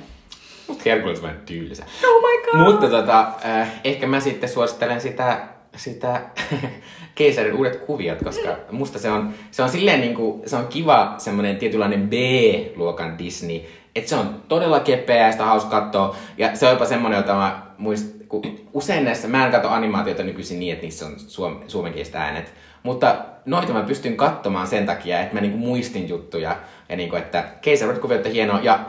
Speaker 3: Musta Herkules on vähän tylsä.
Speaker 2: Oh my god.
Speaker 3: Mutta tota, äh, ehkä mä sitten suosittelen sitä, sitä (laughs) keisarin uudet kuviot, koska musta se on, se on silleen niinku, se on kiva semmonen tietynlainen B-luokan Disney, että se on todella kepeä ja sitä hauska katsoa. Ja se on jopa semmonen, jota mä muist, kun usein näissä, mä en katso animaatioita nykyisin niin, että niissä on suom, suomenkieliset äänet. Mutta noita mä pystyn katsomaan sen takia, että mä niinku muistin juttuja ja niinku, että kuviot on hienoa. Ja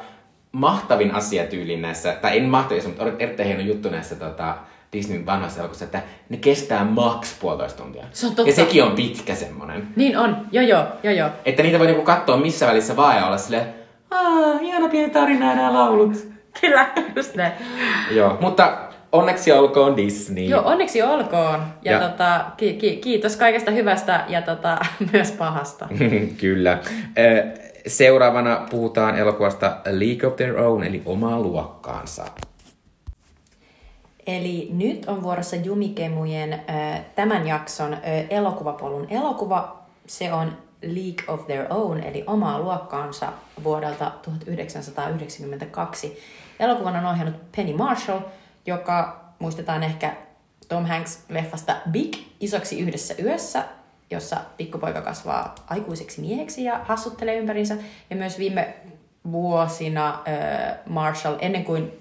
Speaker 3: mahtavin asia tyyliin näissä, tai en mahtavin asia, mutta on erittäin hieno juttu näissä tota, Disneyn vanhoissa elokuvissa, että ne kestää maks puolitoista tuntia.
Speaker 2: Se on totta.
Speaker 3: Ja sekin on pitkä semmonen.
Speaker 2: Niin on, joo joo, joo joo.
Speaker 3: Että niitä voi niinku katsoa missä välissä vaan ja olla silleen, aah, hieno pieni tarina ja nämä laulut.
Speaker 2: Kyllä, just näin.
Speaker 3: Joo, mutta onneksi olkoon Disney.
Speaker 2: Joo, onneksi olkoon. Ja,
Speaker 3: Ja-
Speaker 2: Tota, ki- ki- kiitos kaikesta hyvästä ja tota, (laughs) myös pahasta. (laughs)
Speaker 3: Kyllä. Ö, Seuraavana puhutaan elokuvasta League of Their Own, eli omaa luokkaansa.
Speaker 2: Eli nyt on vuorossa Jumikemujen tämän jakson elokuvapolun elokuva. Se on League of Their Own, eli omaa luokkaansa vuodelta 1992. Elokuvan on ohjannut Penny Marshall, joka muistetaan ehkä Tom Hanks-leffasta Big, isoksi yhdessä yössä, jossa pikkupoika kasvaa aikuiseksi mieheksi ja hassuttelee ympärinsä. Ja myös viime vuosina äh, Marshall, ennen kuin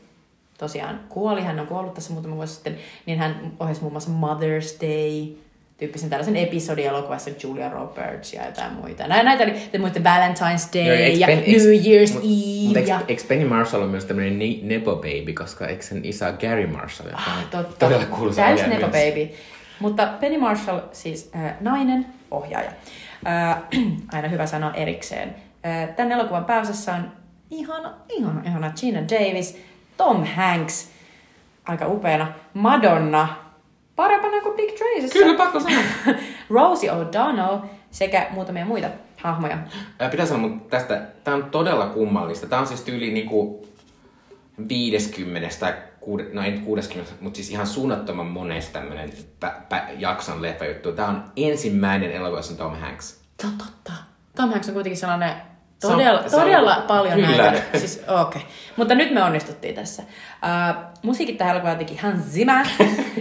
Speaker 2: tosiaan kuoli, hän on kuollut tässä muutama vuosi sitten, niin hän ohjasi muun muassa Mother's Day, tyyppisen tällaisen episodielokuvassa Julia Roberts ja jotain muita. Näitä, näitä oli, te muitte Valentine's Day
Speaker 3: eikö
Speaker 2: ja
Speaker 3: Ben-
Speaker 2: New Year's
Speaker 3: mut-
Speaker 2: Eve.
Speaker 3: Mutta
Speaker 2: ja...
Speaker 3: eikö Penny Marshall on myös tämmöinen ne- Nepo Baby, koska eikö sen isä Gary Marshall, joka
Speaker 2: Ah, totta.
Speaker 3: todella kuuluisa
Speaker 2: Täys
Speaker 3: myös.
Speaker 2: Baby. Mutta Penny Marshall, siis äh, nainen, ohjaaja. Äh, (clears throat) aina hyvä sanoa erikseen. Äh, tämän elokuvan pääosassa on ihana, ihana, ihana Gina Davis, Tom Hanks, aika upeana, Madonna, parempana kuin Dick Tracyssä.
Speaker 3: Kyllä, pakko sanoa. (laughs)
Speaker 2: Rosie O'Donnell sekä muutamia muita hahmoja.
Speaker 3: Ää, Pitää sanoa, mutta tästä, tää on todella kummallista. Tää on siis tyyli niinku 50 tai kuude, no ei nyt 60, mutta siis ihan suunnattoman monesta tämmönen pä, pä, jakson leffajuttu. Tää on ensimmäinen elokuva, jossa on Tom Hanks.
Speaker 2: Se on totta. Tom Hanks on kuitenkin sellainen
Speaker 3: Se on-
Speaker 2: todella,
Speaker 3: on-
Speaker 2: todella paljon
Speaker 3: kyllä.
Speaker 2: näitä. Siis, okei. Okay. Mutta nyt me onnistuttiin tässä. Uh, musiikit tähän elokuvaan teki Hans Zimmer.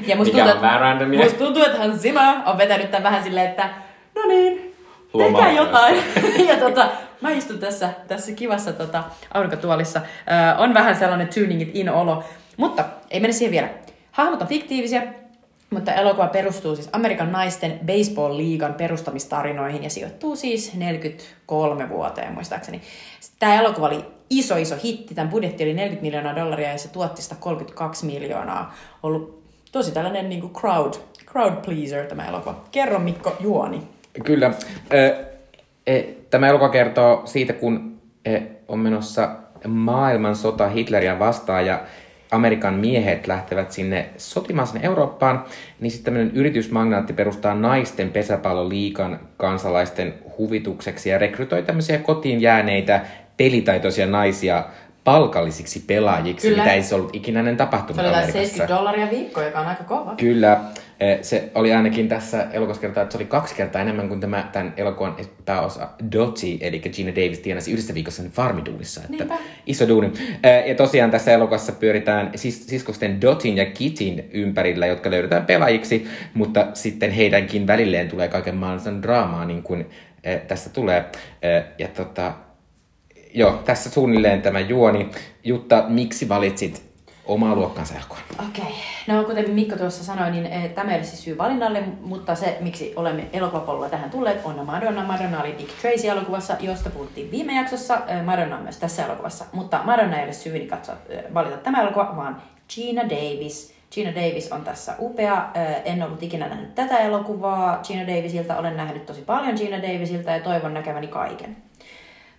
Speaker 2: Ja musta tuntuu,
Speaker 3: randomia.
Speaker 2: musta tuntuu, että Hans Zimmer on vetänyt tämän vähän silleen, että no niin, tehkää jotain. (laughs) ja tota, mä istun tässä, tässä kivassa tota, aurinkotuolissa. Uh, on vähän sellainen tuning it in olo. Mutta ei mennä siihen vielä. Hahmot on fiktiivisiä, mutta elokuva perustuu siis Amerikan naisten baseball-liigan perustamistarinoihin ja sijoittuu siis 43 vuoteen muistaakseni. Tämä elokuva oli iso iso hitti, tämän budjetti oli 40 miljoonaa dollaria ja se tuotti sitä 32 miljoonaa. Ollut tosi tällainen niin kuin crowd, crowd pleaser tämä elokuva. Kerro Mikko juoni.
Speaker 3: Kyllä. E, Tämä elokuva kertoo siitä, kun e, on menossa maailmansota Hitleriä vastaan ja Amerikan miehet lähtevät sinne sotimaan sinne Eurooppaan, niin sitten tämmöinen yritysmagnaatti perustaa naisten pesäpalloliikan kansalaisten huvitukseksi ja rekrytoi tämmöisiä kotiin jääneitä pelitaitoisia naisia palkallisiksi pelaajiksi,
Speaker 2: Kyllä.
Speaker 3: mitä ei se ollut ikinä ennen tapahtunut
Speaker 2: Se oli jotain
Speaker 3: Amerikassa.
Speaker 2: 70 dollaria viikko, joka on aika kova.
Speaker 3: Kyllä. Eh, Se oli ainakin tässä elokuvassa kertaa, että se oli kaksi kertaa enemmän kuin tämä, tämän elokuvan pääosa Dottie, eli Gina Davis tienasi yhdessä viikossa sen farmiduunissa. Että
Speaker 2: Niinpä.
Speaker 3: iso duuni. Eh, Ja tosiaan tässä elokuvassa pyöritään sis- siskosten Dotin ja Kitin ympärillä, jotka löydetään pelaajiksi, mutta sitten heidänkin välilleen tulee kaiken maailman draamaa, niin kuin eh, tästä tulee. Ja tota, joo, tässä suunnilleen tämä juoni. Jutta, miksi valitsit omaa luokkansa elokuvan?
Speaker 2: Okei. No kuten Mikko tuossa sanoi, niin eh, tämä ei ole siis syy valinnalle, mutta se, miksi olemme elokuvapolulla tähän tulleet, on Madonna. Madonna oli Dick Tracy-elokuvassa, josta puhuttiin viime jaksossa. Eh, Madonna on myös tässä elokuvassa, mutta Madonna ei ole syyni katsoa, eh, valita tämä elokuva, vaan Gina Davis. Gina Davis on tässä upea. En ollut ikinä nähnyt tätä elokuvaa Gina Davisilta. Olen nähnyt tosi paljon Gina Davisilta ja toivon näkeväni kaiken.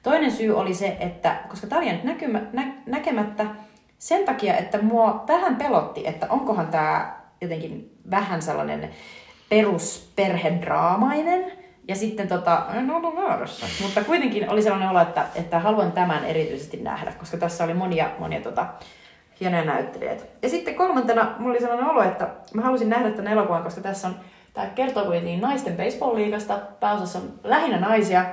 Speaker 2: Toinen syy oli se, että koska tämä oli jäänyt näkymä, nä, näkemättä sen takia, että mua vähän pelotti, että onkohan tämä jotenkin vähän sellainen perusperhedraamainen. Ja sitten tota, en ollut väärässä. Mutta kuitenkin oli sellainen olo, että, että haluan tämän erityisesti nähdä, koska tässä oli monia, monia tota, hienoja näyttelijöitä. Ja sitten kolmantena mulla oli sellainen olo, että mä halusin nähdä tämän elokuvan, koska tässä on, tämä kertoo kuitenkin naisten baseball-liigasta, pääosassa on lähinnä naisia,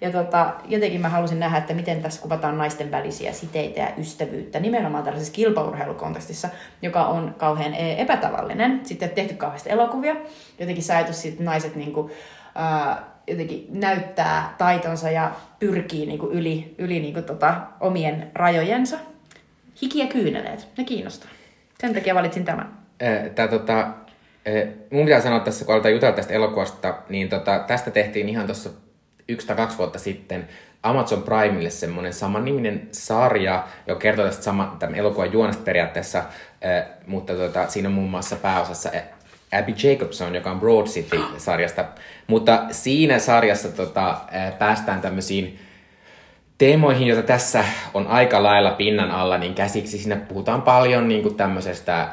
Speaker 2: ja tota, jotenkin mä halusin nähdä, että miten tässä kuvataan naisten välisiä siteitä ja ystävyyttä, nimenomaan tällaisessa kilpaurheilukontekstissa, joka on kauhean e- epätavallinen. Sitten tehty kauheasti elokuvia, jotenkin se ajatus että naiset niinku, ää, jotenkin näyttää taitonsa ja pyrkii niinku yli, yli niinku tota, omien rajojensa. Hiki ja kyyneleet, ne kiinnostaa. Sen takia valitsin tämän.
Speaker 3: Tää, tota, eh, mun pitää sanoa tässä, kun aletaan jutella tästä elokuvasta, niin tota, tästä tehtiin ihan tuossa yksi tai kaksi vuotta sitten Amazon Primelle semmoinen samanniminen sarja, joka kertoo tästä sama, tämän elokuvan juonesta periaatteessa, äh, mutta tota, siinä on muun muassa pääosassa Abby Jacobson, joka on Broad City-sarjasta. Mutta siinä sarjassa tota, äh, päästään tämmöisiin teemoihin, joita tässä on aika lailla pinnan alla, niin käsiksi siinä puhutaan paljon niin kuin tämmöisestä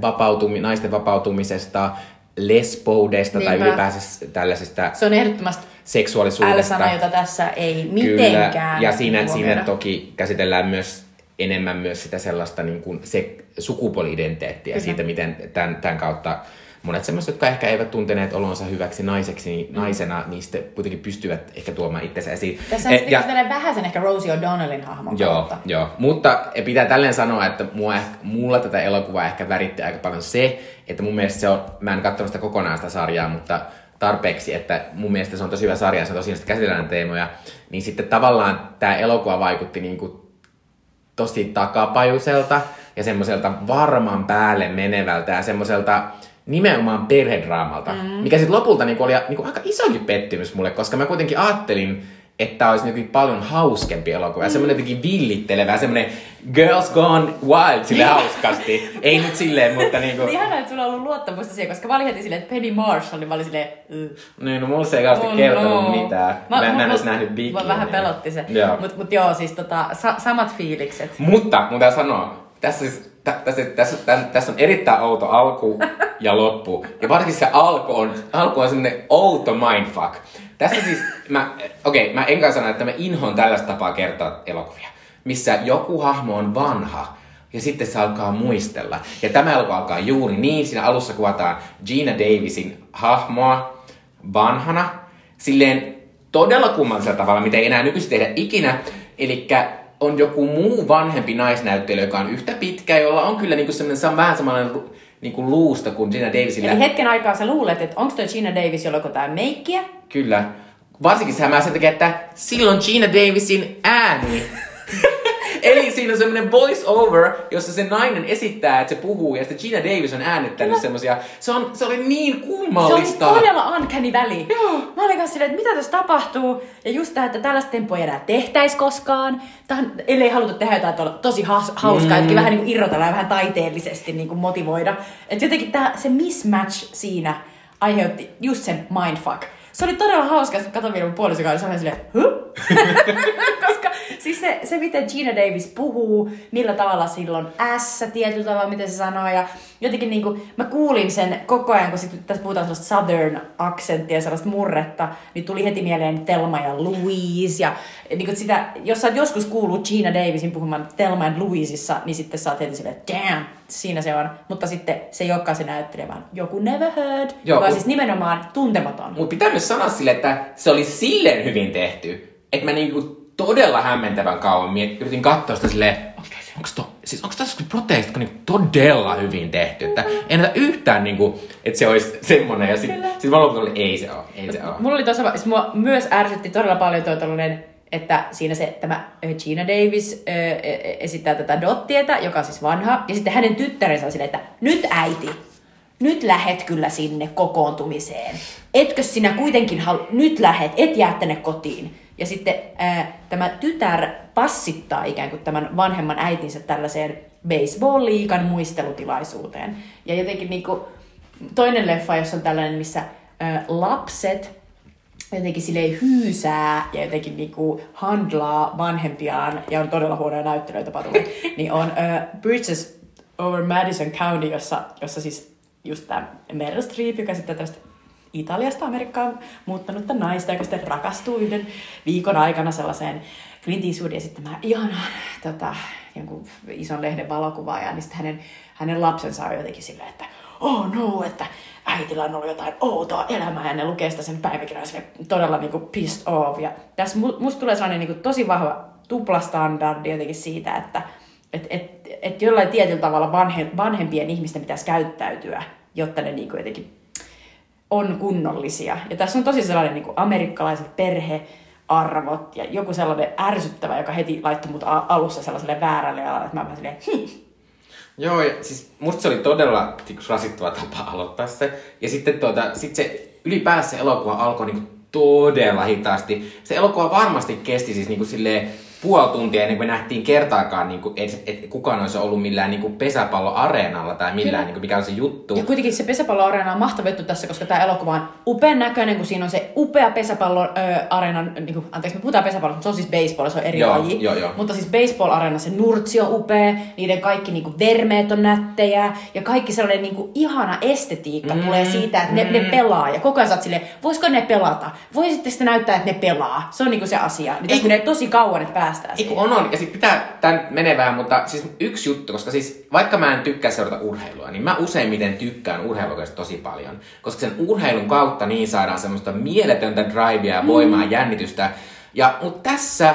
Speaker 3: vapautumi, naisten vapautumisesta, lesboudesta tai
Speaker 2: Niinpä.
Speaker 3: ylipäänsä tällaisesta
Speaker 2: Se on ehdottomasti
Speaker 3: seksuaalisuudesta.
Speaker 2: L-sana, jota tässä ei mitenkään
Speaker 3: Kyllä. Ja siinä,
Speaker 2: huomioida.
Speaker 3: siinä toki käsitellään myös enemmän myös sitä sellaista niin kuin se sukupuoli-identiteettiä
Speaker 2: Kyllä.
Speaker 3: siitä, miten tämän, tämän kautta monet semmoiset, jotka ehkä eivät tunteneet olonsa hyväksi naiseksi, niin naisena niistä kuitenkin pystyvät ehkä tuomaan itsensä esiin.
Speaker 2: Tässä on sitten ja... vähän sen ehkä Rosie O'Donnellin hahmon
Speaker 3: Joo,
Speaker 2: kautta.
Speaker 3: joo. Mutta pitää tälleen sanoa, että mua, mulla tätä elokuvaa ehkä väritti aika paljon se, että mun mielestä se on, mä en katsonut sitä kokonaan sitä sarjaa, mutta tarpeeksi, että mun mielestä se on tosi hyvä sarja, se tosiaan sitten käsitellään teemoja, niin sitten tavallaan tämä elokuva vaikutti niinku tosi takapajuiselta ja semmoiselta varman päälle menevältä ja semmoiselta nimenomaan perhedraamalta, mm. mikä sitten lopulta niinku oli niinku aika isokin pettymys mulle, koska mä kuitenkin ajattelin, että olisi jotenkin paljon hauskempi elokuva ja semmoinen jotenkin villittelevä, semmoinen girls gone wild sille hauskasti. Ei nyt silleen, mutta (laughs) niinku...
Speaker 2: Niin ihanaa, että sulla on ollut luottamusta siihen, koska mä olin heti silleen, että Penny Marshall, niin mä olin silleen, "Ugh."
Speaker 3: Niin, no mulla se ei kauheasti
Speaker 2: Oh
Speaker 3: kertonut
Speaker 2: no.
Speaker 3: mitään. Mä, mä, mä en edes nähnyt Big
Speaker 2: Mä vähän pelotti se.
Speaker 3: Joo.
Speaker 2: Mut, mut joo, siis tota, sa- samat fiilikset.
Speaker 3: Mutta, mun täytyy sanoa, tässä, siis, tä, tässä, tässä, tässä, tässä on erittäin outo alku ja loppu. Ja varsinkin se alku on, alku on semmonen outo mindfuck. Tässä siis, mä, okei, okay, mä enkä sano, että mä inhoan tällaista tapaa kertoa elokuvia, missä joku hahmo on vanha, ja sitten se alkaa muistella. Ja tämä elokuva alkaa juuri niin, siinä alussa kuvataan Gina Davisin hahmoa vanhana, silleen todella kummallisella tavalla, mitä ei enää nykyisin tehdä ikinä. Eli on joku muu vanhempi naisnäyttelijä, joka on yhtä pitkä, jolla on kyllä niinku semmoinen, se on vähän samanlainen lu- niinku luusta kuin Gina Davisilla.
Speaker 2: Eli hetken aikaa sä luulet, että onko toi Gina Davis, jolla jotain meikkiä?
Speaker 3: Kyllä. Varsinkin se hämää sen takia, että silloin Gina Davisin ääni. (laughs) Eli siinä on semmoinen voice over, jossa se nainen esittää, että se puhuu, ja sitten Gina Davis on äänettänyt
Speaker 2: Kyllä.
Speaker 3: semmosia. Se, on, se oli niin
Speaker 2: Se
Speaker 3: kummallista.
Speaker 2: oli todella uncanny väli.
Speaker 3: Joo.
Speaker 2: Mä olin kanssa silleen, että mitä tässä tapahtuu. Ja just tää, että tällaista tempoa ei enää tehtäisi koskaan. Tähän, ellei haluta tehdä jotain tuolla tosi has, hauskaa, mm. jotenkin vähän niin kuin irrotella ja vähän taiteellisesti niin kuin motivoida. Että jotenkin tää, se mismatch siinä aiheutti just sen mindfuck. Se oli todella hauska, että katsoin vielä mun puolison kanssa silleen, huh? (laughs) Koska siis se, se, miten Gina Davis puhuu, millä tavalla silloin S tietyllä tavalla, miten se sanoo. Ja jotenkin niin kuin, mä kuulin sen koko ajan, kun sit, tässä puhutaan sellaista southern accenttia ja sellaista murretta, niin tuli heti mieleen Telma ja Louise. Ja niin kuin sitä, jos sä oot joskus kuullut Gina Davisin puhumaan Telma ja Louisissa, niin sitten sä oot heti silleen, damn, siinä se on. Mutta sitten se ei olekaan se näyttelijä, vaan joku never heard,
Speaker 3: Joo,
Speaker 2: joka on siis nimenomaan tuntematon.
Speaker 3: Mutta pitää myös sanoa sille, että se oli silleen hyvin tehty, että mä niinku todella hämmentävän kauan miet- yritin katsoa sitä silleen, onko to, siis onko tässä proteiisit niinku todella hyvin tehty, että en näe yhtään niinku, että se olisi semmonen ja sit,
Speaker 2: Kyllä.
Speaker 3: sit mä lopulta olin, ei se oo, ei se oo.
Speaker 2: Mulla oli tossa, siis mua myös ärsytti todella paljon toi tollanen, että siinä se, tämä ö, Gina Davis ö, e- esittää tätä Dottietä, joka on siis vanha, ja sitten hänen tyttärensä on silleen, että nyt äiti, nyt lähet kyllä sinne kokoontumiseen. Etkö sinä kuitenkin halu, nyt lähet, et jää tänne kotiin. Ja sitten ää, tämä tytär passittaa ikään kuin tämän vanhemman äitinsä tällaiseen baseball-liikan muistelutilaisuuteen. Ja jotenkin niinku, toinen leffa, jossa on tällainen, missä ää, lapset jotenkin silleen hyysää ja jotenkin niinku handlaa vanhempiaan ja on todella huonoja näyttelyitä patulla, (laughs) niin on uh, Bridges over Madison County, jossa, jossa siis just tämä Meryl Streep, joka sitten tästä Italiasta Amerikkaan muuttanutta naista, joka sitten rakastuu yhden viikon aikana sellaiseen Clint Eastwood ja sitten mä ihanan tota, jonkun ison lehden valokuvaajan, niin sitten hänen, hänen lapsensa on jotenkin silleen, että oh no, että äitillä on ollut jotain outoa elämää ja ne lukee sitä sen päiväkirjaa sille todella niinku pissed off. Ja tässä mu- musta tulee sellainen niinku tosi vahva tuplastandardi jotenkin siitä, että et, et, et jollain tietyllä tavalla vanhe, vanhempien ihmisten pitäisi käyttäytyä, jotta ne niinku jotenkin on kunnollisia. Ja tässä on tosi sellainen niin amerikkalaiset perhearvot ja joku sellainen ärsyttävä, joka heti laittoi mut alussa sellaiselle väärälle alalle, että mä vaan silleen,
Speaker 3: Joo, ja siis musta se oli todella rasittava tapa aloittaa se. Ja sitten tuota, sit se ylipäänsä se elokuva alkoi niinku todella hitaasti. Se elokuva varmasti kesti siis niinku silleen puoli tuntia ennen kuin me nähtiin kertaakaan, niin kuin, et, et kukaan olisi ollut millään niin kuin pesäpalloareenalla tai millään, niin kuin, mikä on se juttu.
Speaker 2: Ja kuitenkin se pesäpalloareena on mahtava juttu tässä, koska tämä elokuva on upean näköinen, kun siinä on se upea pesäpalloareenan, niin kuin, anteeksi me puhutaan pesäpallosta, mutta se on siis baseball, se on eri
Speaker 3: Joo,
Speaker 2: laji.
Speaker 3: joo, joo.
Speaker 2: Mutta siis baseball-areena, se nurtsi on upea, niiden kaikki niin kuin, vermeet on nättejä ja kaikki sellainen niin kuin, ihana estetiikka mm, tulee siitä, että ne, ne pelaa. Ja koko ajan silleen, voisiko ne pelata? Voisitte sitten näyttää, että ne pelaa? Se on niin kuin se asia. Niin tässä menee tosi kauan, että päästään siihen.
Speaker 3: on, on. Ja sit pitää, tää nyt menee vähän, mutta siis yksi juttu, koska siis vaikka mä en tykkää seurata urheilua, niin mä useimmiten tykkään urheilukaista tosi paljon. Koska sen urheilun kautta niin saadaan semmoista mieletöntä drivea ja voimaa, mm. jännitystä. Ja, mutta tässä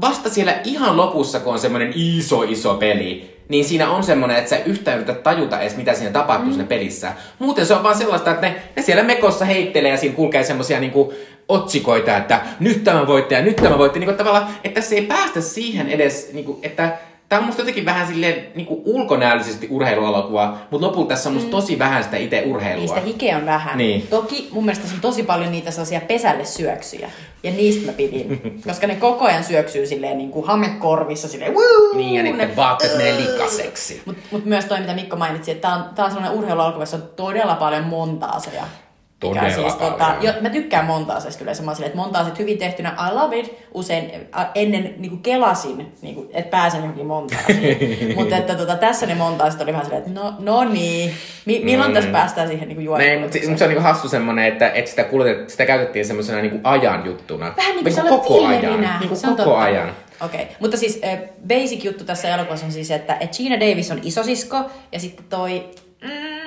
Speaker 3: vasta siellä ihan lopussa, kun on semmoinen iso iso peli, niin siinä on semmoinen, että sä yhtään yritä tajuta edes, mitä siinä tapahtuu mm. siinä pelissä. Muuten se on vaan sellaista, että ne, ne siellä mekossa heittelee ja siinä kulkee semmoisia niinku otsikoita, että nyt tämä voitti ja nyt tämä voitti. Niinku tavallaan, että se ei päästä siihen edes, niinku, että Tämä on musta jotenkin vähän silleen niinku ulkonäöllisesti urheiluelokuva, mutta lopulta tässä on musta tosi vähän sitä itse urheilua.
Speaker 2: Niistä hikeä on vähän.
Speaker 3: Niin.
Speaker 2: Toki mun mielestä tässä on tosi paljon niitä sellaisia pesälle syöksyjä. Ja niistä mä pidin. (laughs) koska ne koko ajan syöksyy silleen niin kuin hamekorvissa silleen Woo!
Speaker 3: Niin, ja niiden vaatteet menee likaseksi.
Speaker 2: Mutta mut myös toi, mitä Mikko mainitsi, että tää on, tää on sellainen urheiluelokuva, jossa on todella paljon montaaseja. Mikä
Speaker 3: Todella
Speaker 2: siis, tota,
Speaker 3: paljon.
Speaker 2: jo, mä tykkään montaaseista yleensä. Mä silleen, että montaaset hyvin tehtynä, I love it. Usein ennen niin kuin kelasin, niin kuin, että pääsen johonkin montaasiin. (laughs) Mutta että tota, tässä ne montaaset oli vähän silleen, että no, no niin, Mi, milloin
Speaker 3: Mm.
Speaker 2: tässä päästään siihen niin kuin
Speaker 3: Näin, mutta se, se on niinku hassu semmonen, että, että sitä, kuljetet, sitä käytettiin semmoisena niinku ajan juttuna.
Speaker 2: Vähän niin kuin sä
Speaker 3: koko
Speaker 2: olet
Speaker 3: ajan.
Speaker 2: tillerinä.
Speaker 3: Niinku
Speaker 2: Se on
Speaker 3: koko
Speaker 2: totta.
Speaker 3: ajan.
Speaker 2: Okei, okay. mutta siis äh, basic juttu tässä elokuvassa on siis, että, että Gina Davis on isosisko ja sitten toi... Mm,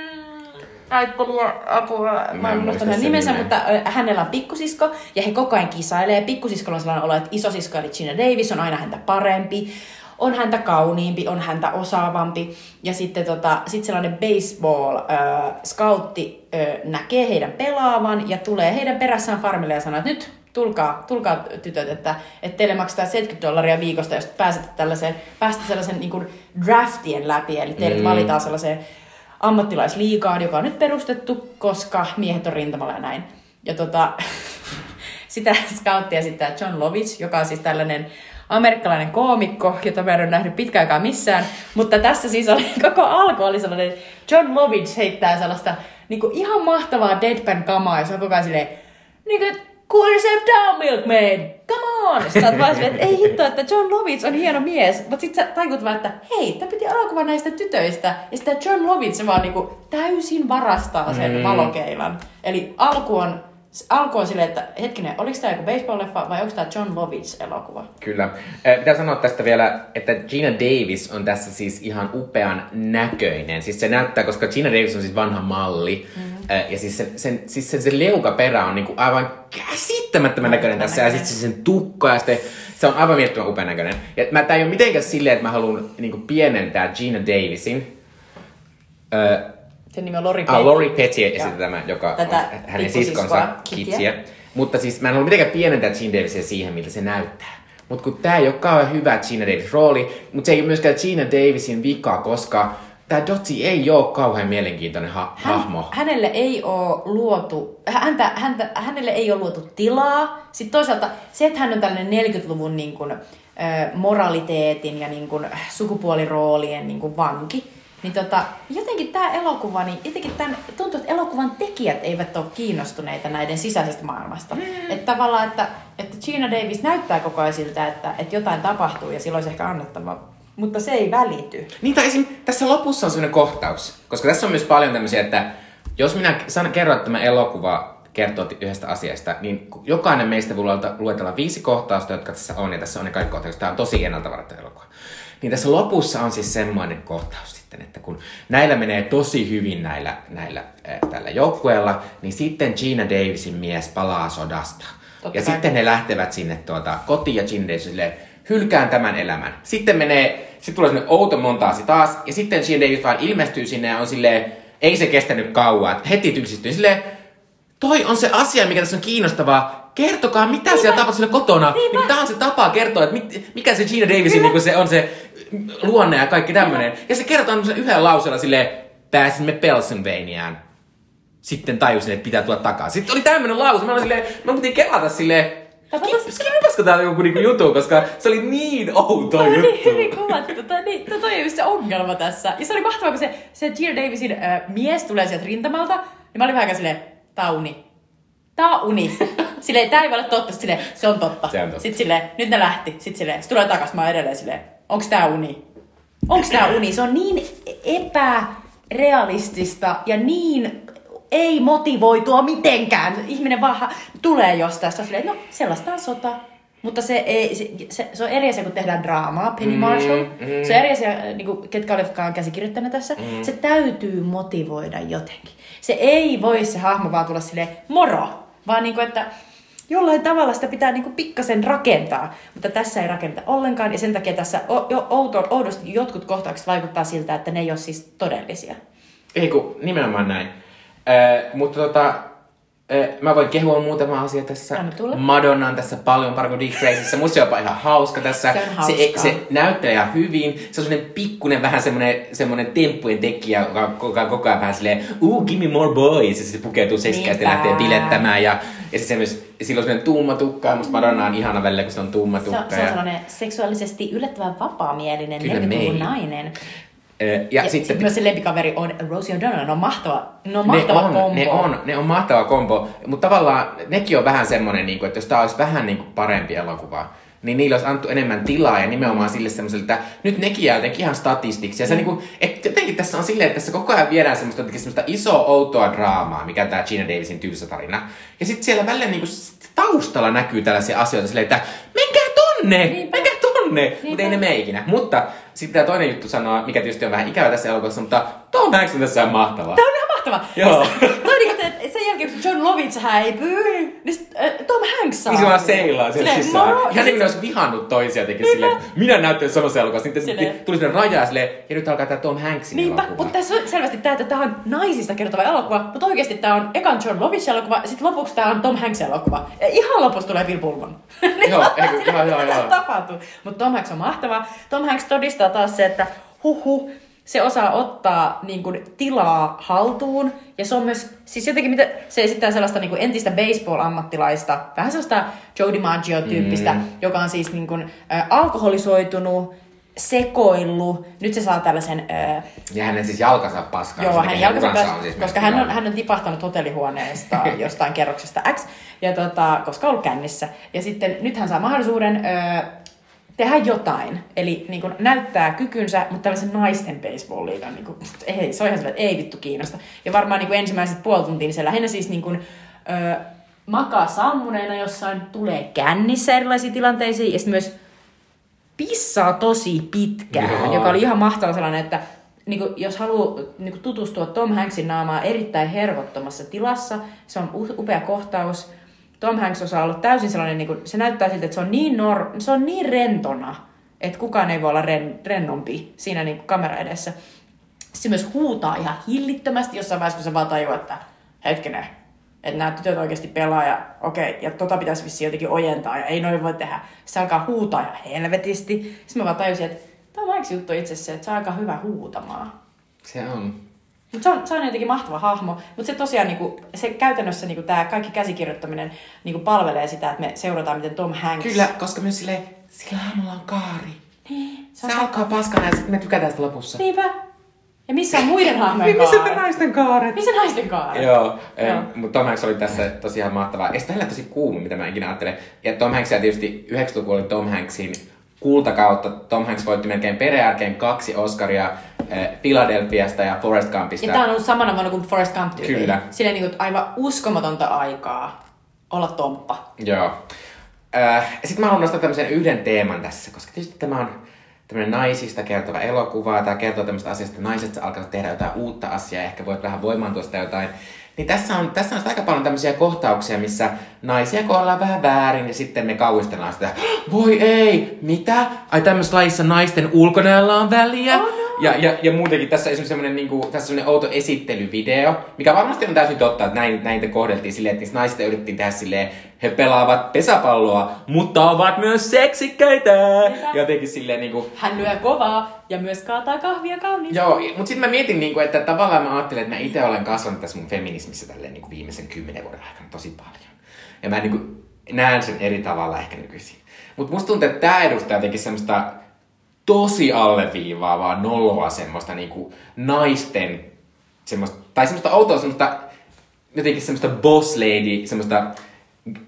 Speaker 2: näyttelijä, apua, mä en muista hänen nimensä,
Speaker 3: nimeä.
Speaker 2: mutta hänellä on pikkusisko ja he koko ajan kisailee. Pikkusiskolla on sellainen olo, että isosisko eli Gina Davis on aina häntä parempi, on häntä kauniimpi, on häntä osaavampi. Ja sitten tota, sit sellainen baseball scoutti äh, näkee heidän pelaavan ja tulee heidän perässään farmille ja sanoo, että nyt tulkaa, tulkaa tytöt, että, että teille maksetaan 70 dollaria viikosta, jos pääsette tällaiseen, pääsette sellaisen niin kuin draftien läpi, eli teidät
Speaker 3: Mm.
Speaker 2: mm. valitaan sellaiseen ammattilaisliigaan, joka on nyt perustettu, koska miehet on rintamalla ja näin. Ja tota, (laughs) sitä scouttia esittää John Lovitz, joka on siis tällainen amerikkalainen koomikko, jota mä en ole nähnyt pitkään missään. Mutta tässä siis oli, (laughs) koko alku oli sellainen, John Lovitz heittää sellaista niin kuin ihan mahtavaa deadpan kamaa, ja se on koko ajan silleen, niin kuin, cool yourself down, milkmaid, come on! Sä oot vaan että ei hitto, että John Lovitz on hieno mies, mutta sit sä tajut vaan, että hei, tämä piti elokuva näistä tytöistä, ja sitten John Lovitz se vaan niinku täysin varastaa sen
Speaker 3: mm.
Speaker 2: valokeilan. Eli alku on, alku on silleen, että hetkinen, oliko tämä joku baseball-leffa vai onko tämä John Lovitz-elokuva?
Speaker 3: Kyllä. Eh, Pitää sanoa tästä vielä, että Gina Davis on tässä siis ihan upean näköinen. Siis se näyttää, koska Gina Davis on siis vanha malli. Mm-hmm. Ja siis sen, sen, siis sen, se leukaperä on niinku aivan käsittämättömän näköinen tässä. Ja sitten sen tukka ja sitten se on aivan mielettömän upean näköinen. Ja mä, tää ei ole mitenkään silleen, että mä haluan niinku pienentää Gina Davisin. Ö,
Speaker 2: Sen nimi on Lori
Speaker 3: Ah,
Speaker 2: Petty.
Speaker 3: Lori Petty sitten tämä, joka
Speaker 2: Tätä
Speaker 3: on hänen siskonsa. Kitsiä. Mutta siis mä en halua mitenkään pienentää Gene Davisia siihen, miltä se näyttää. Mutta kun tää ei ole kauhean hyvä Gina Davis rooli, mutta se ei ole myöskään Gina Davisin vika, koska tämä Dottie ei ole kauhean mielenkiintoinen ha-
Speaker 2: Hän,
Speaker 3: hahmo.
Speaker 2: hänelle ei ole luotu, häntä, häntä, hänelle ei ole luotu tilaa. Sitten toisaalta se, että hän on tällainen 40-luvun niin kuin, moraliteetin ja niin kuin, sukupuoliroolien niin kuin vanki, niin tota, jotenkin tämä elokuva, niin jotenkin tämän, tuntuu, että elokuvan tekijät eivät ole kiinnostuneita näiden sisäisestä maailmasta. Mm. Että tavallaan, että, että Gina Davis näyttää koko ajan siltä, että, että jotain tapahtuu ja silloin olisi ehkä annettava, mutta se ei välity.
Speaker 3: Niin, tai esim. tässä lopussa on sellainen kohtaus, koska tässä on myös paljon tämmöisiä, että jos minä sanon, kerron, että tämä elokuva kertoo yhdestä asiasta, niin jokainen meistä voi luetella viisi kohtausta, jotka tässä on, ja tässä on ne kaikki kohtaukset. Tämä on tosi ennalta varattu elokuva. Niin tässä lopussa on siis semmoinen kohtaus sitten, että kun näillä menee tosi hyvin näillä, näillä äh, tällä joukkueella, niin sitten Gina Davisin mies palaa sodasta.
Speaker 2: Totta
Speaker 3: ja
Speaker 2: kai.
Speaker 3: sitten ne lähtevät sinne tuota, kotiin ja Gina Davis silleen, hylkään tämän elämän. Sitten menee, sitten tulee sinne outo montaasi taas, ja sitten Gina Davis vaan ilmestyy sinne ja on silleen, ei se kestänyt kauan, että heti tylsistyy silleen, toi on se asia, mikä tässä on kiinnostavaa. Kertokaa, mitä siellä tapahtui siellä kotona. Niin Tämä on se tapa kertoa, että mit, mikä se Gina Davisin niin se on se luonne ja kaikki tämmöinen. Ja se tämmöisellä yhden lauseella silleen, pääsimme Pennsylvaniaan. sitten tajusin, että pitää tulla takaisin. Sitten oli tämmönen lause, mä olin silleen, mä piti kelata silleen, Skipasko täällä joku niinku jutu, koska se oli niin outo
Speaker 2: Toi oli niin
Speaker 3: juttu.
Speaker 2: hyvin kuvattu. Tota, niin, to, toi on just se ongelma tässä. Ja se oli mahtavaa, kun se, se Gina Davisin äh, mies tulee sieltä rintamalta, niin mä olin vähän silleen, tää on uni. Tää on uni. Silleen, tää ei voi olla totta. Silleen, se on totta.
Speaker 3: Se on totta.
Speaker 2: Sitten silleen, nyt ne lähti. Sitten silleen, se tulee takas. Mä oon edelleen silleen, onks tää uni? Onks tää uni? Se on niin epärealistista ja niin ei motivoitua mitenkään. Ihminen vaan tulee jostain. Sitten on silleen, no sellaista on sota. Mutta se, ei, se, se, se on eri asia, kun tehdään draamaa, Penny Marshall.
Speaker 3: mm.
Speaker 2: Se on eri asia, niin kuin, ketkä olivatkaan käsikirjoittaneet tässä.
Speaker 3: Mm.
Speaker 2: Se täytyy motivoida jotenkin. Se ei voi se hahmo vaan tulla silleen moro, vaan niin kuin, että jollain tavalla sitä pitää niin kuin pikkasen rakentaa. Mutta tässä ei rakenneta ollenkaan ja sen takia tässä oudosti jotkut kohtaukset vaikuttaa siltä, että ne ei ole siis todellisia.
Speaker 3: Ei kun, nimenomaan näin. Äh, mutta tota, mä voin kehua muutama asia tässä. Madonna on tässä paljon paremmin kuin Dick Tracyssä. Musta se on jopa ihan hauska tässä.
Speaker 2: Se on
Speaker 3: se, se näyttää ihan hyvin. Se on semmonen pikkunen vähän semmonen, semmonen temppujen tekijä, joka koko ajan, koko ajan vähän silleen, uh, give me more boys. Ja se pukeutuu seksikästi ja lähtee bilettämään. Ja, ja se myös, sillä on semmonen tumma tukka. Ja musta Madonna on ihana välillä, kun se on tumma
Speaker 2: Se,
Speaker 3: tukka.
Speaker 2: on- se on sellainen seksuaalisesti yllättävän vapaamielinen
Speaker 3: Kyllä
Speaker 2: 40-luvun
Speaker 3: mei.
Speaker 2: nainen.
Speaker 3: Ja,
Speaker 2: Ja, sitten sit myös se lempikaveri on Rosie O'Donnell. Ne on mahtava, ne on mahtava
Speaker 3: ne on,
Speaker 2: kombo.
Speaker 3: Ne on, ne on mahtava kombo, mutta tavallaan nekin on vähän semmonen, niin kuin, että jos tää olisi vähän niin kuin parempi elokuva, niin niillä olisi annettu enemmän tilaa ja nimenomaan sille semmoiselle, että nyt nekin jää jotenkin ihan statistiksi. Ja se niin kuin, että jotenkin tässä on silleen, että tässä koko ajan viedään semmoista, semmoista isoa outoa draamaa, mikä tämä Gina Davisin tylsä tarina. Ja sitten siellä välillä niin kuin, taustalla näkyy tällaisia asioita silleen, että menkää tonne,
Speaker 2: Niinpä.
Speaker 3: menkää tonne, mutta ei ne mene ikinä. Mutta sitten tämä toinen juttu sanoo, mikä tietysti on vähän ikävä tässä elokuvassa, mutta Tom Hanks on tässä mahtava.
Speaker 2: Tämä on ihan mahtava.
Speaker 3: Joo.
Speaker 2: Se- Toi niin kuin, että sen jälkeen, kun John Lovitz häipyy, niin sit, äh, Tom Hanks saa.
Speaker 3: Niin se vaan seilaa sen
Speaker 2: Silleen,
Speaker 3: sisään.
Speaker 2: moro.
Speaker 3: Ihan
Speaker 2: Ja
Speaker 3: niin kuin ne olisi vihannut toisia jotenkin silleen, että minä näyttelen samassa elokuvassa. Sitten
Speaker 2: Silleen.
Speaker 3: tuli sinne raja silleen, ja nyt alkaa tämä Tom Hanksin
Speaker 2: Niinpä,
Speaker 3: elokuva.
Speaker 2: mutta tässä on selvästi tämä, että tämä on naisista kertova elokuva, mutta oikeasti tämä on ekan John Lovitz elokuva, ja sitten lopuksi tämä on Tom Hanks elokuva. Ja ihan lopussa tulee Bill Pullman. (laughs) Niin
Speaker 3: Joo, eikö- joo, joo, joo.
Speaker 2: tapahtuu? Mutta Tom Hanks on mahtava. Tom Hanks todistaa taas se, että huhu, se osaa ottaa niin kuin, tilaa haltuun. Ja se on myös, siis jotenkin mitä, se esittää sellaista niin kuin, entistä baseball-ammattilaista, vähän sellaista Joe DiMaggio-tyyppistä, mm. joka on siis niin kuin, äh, alkoholisoitunut, sekoillut. Nyt se saa tällaisen äh,
Speaker 3: Ja hänen siis jalkansa paskaa.
Speaker 2: Joo,
Speaker 3: se
Speaker 2: hän
Speaker 3: mikä
Speaker 2: jalkansa pääsi,
Speaker 3: siis
Speaker 2: koska hän on, hän on tipahtanut hotellihuoneesta (laughs) jostain kerroksesta X, ja tota, koska on ollut kännissä. Ja sitten nyt hän saa mahdollisuuden öö, tehdä jotain, eli niin kuin, näyttää kykynsä, mutta tällaisen naisten baseball-liigan, niin kuin, ei, se on ihan sellainen, että ei vittu kiinnosta. Ja varmaan niin kuin ensimmäiset puoli tuntia, niin se lähinnä siis niin kuin, öö, makaa sammuneena jossain, tulee kännissä erilaisiin tilanteisiin, ja sitten myös pissaa tosi pitkään,
Speaker 3: Joo.
Speaker 2: joka oli ihan mahtava sellainen, että niin kuin, jos haluaa niin kuin, tutustua Tom Hanksin naamaan erittäin hervottomassa tilassa, se on upea kohtaus. Tom Hanks osaa olla täysin sellainen, niin kuin, se näyttää siltä, että se on niin, nor, se on niin rentona, että kukaan ei voi olla ren, rennompi siinä niin kuin, kamera edessä. Se myös huutaa ihan hillittömästi jossain vaiheessa, kun se vaan tajuaa, että hetkinen, että nämä tytöt oikeasti pelaa ja okei, ja tota pitäisi vissiin jotenkin ojentaa ja ei noin voi tehdä. Se alkaa huutaa ja helvetisti. Sitten mä vaan tajusin, että tämä on juttu itse asiassa, että se on aika hyvä huutamaan.
Speaker 3: Se on.
Speaker 2: Mutta se on, se on jotenkin mahtava hahmo. Mutta se tosiaan, niinku, se käytännössä niinku, tämä kaikki käsikirjoittaminen niinku, palvelee sitä, että me seurataan, miten Tom Hanks...
Speaker 3: Kyllä, koska myös sille, sillä hahmolla on kaari.
Speaker 2: Niin, se
Speaker 3: Se
Speaker 2: on
Speaker 3: alkaa paskana ja sitten me tykätään sitä lopussa.
Speaker 2: Niinpä. Ja missä on muiden hahmojen
Speaker 3: Niin, missä
Speaker 2: kaaret?
Speaker 3: ne naisten kaaret?
Speaker 2: Missä naisten kaaret?
Speaker 3: Joo,
Speaker 2: Joo.
Speaker 3: mutta Tom Hanks oli tässä tosiaan mahtavaa. Ja sitten tosi kuuma, mitä mä ikinä ajattelen. Ja Tom Hanks ja tietysti 90-luku oli Tom Hanksin kultakautta. Tom Hanks voitti melkein peräjälkeen kaksi Oscaria Philadelphiasta ja Forest Gumpista.
Speaker 2: Ja tää on ollut samana vuonna kuin Forrest Gump tyyli.
Speaker 3: Kyllä.
Speaker 2: Silleen niin kuin, aivan uskomatonta aikaa olla tomppa.
Speaker 3: Joo. Äh, Sitten mä haluan nostaa tämmöisen yhden teeman tässä, koska tietysti tämä on tämmöinen naisista kertova elokuva. Tämä kertoo tämmöistä asiasta, että naiset alkavat tehdä jotain uutta asiaa, ehkä voit vähän voimaantua sitä jotain. Niin tässä on, tässä on aika paljon tämmöisiä kohtauksia, missä naisia kohdellaan vähän väärin ja sitten me kauhistellaan sitä, (gasps) voi ei, mitä? Ai tämmöisessä lajissa naisten ulkonäöllä on väliä?
Speaker 2: Oh no.
Speaker 3: Ja, ja, ja muutenkin tässä esimerkiksi semmoinen, niin kuin, tässä semmoinen outo esittelyvideo, mikä varmasti on täysin totta, että näin, näin te kohdeltiin silleen, että niistä naisista yritettiin tehdä silleen, he pelaavat pesäpalloa, mutta ovat myös seksikkäitä. Jotenkin silleen niin kuin,
Speaker 2: Hän lyö kovaa ja myös kaataa kahvia kauniisti.
Speaker 3: Joo, mutta sitten mä mietin, niinku, että tavallaan mä ajattelen, että mä itse olen kasvanut tässä mun feminismissä tälleen niinku viimeisen kymmenen vuoden aikana tosi paljon. Ja mä niinku näen sen eri tavalla ehkä nykyisin. Mutta musta tuntuu, että tämä edustaa jotenkin semmoista tosi alleviivaavaa, noloa semmoista niinku naisten semmoista, tai semmoista outoa semmoista jotenkin semmoista boss lady, semmoista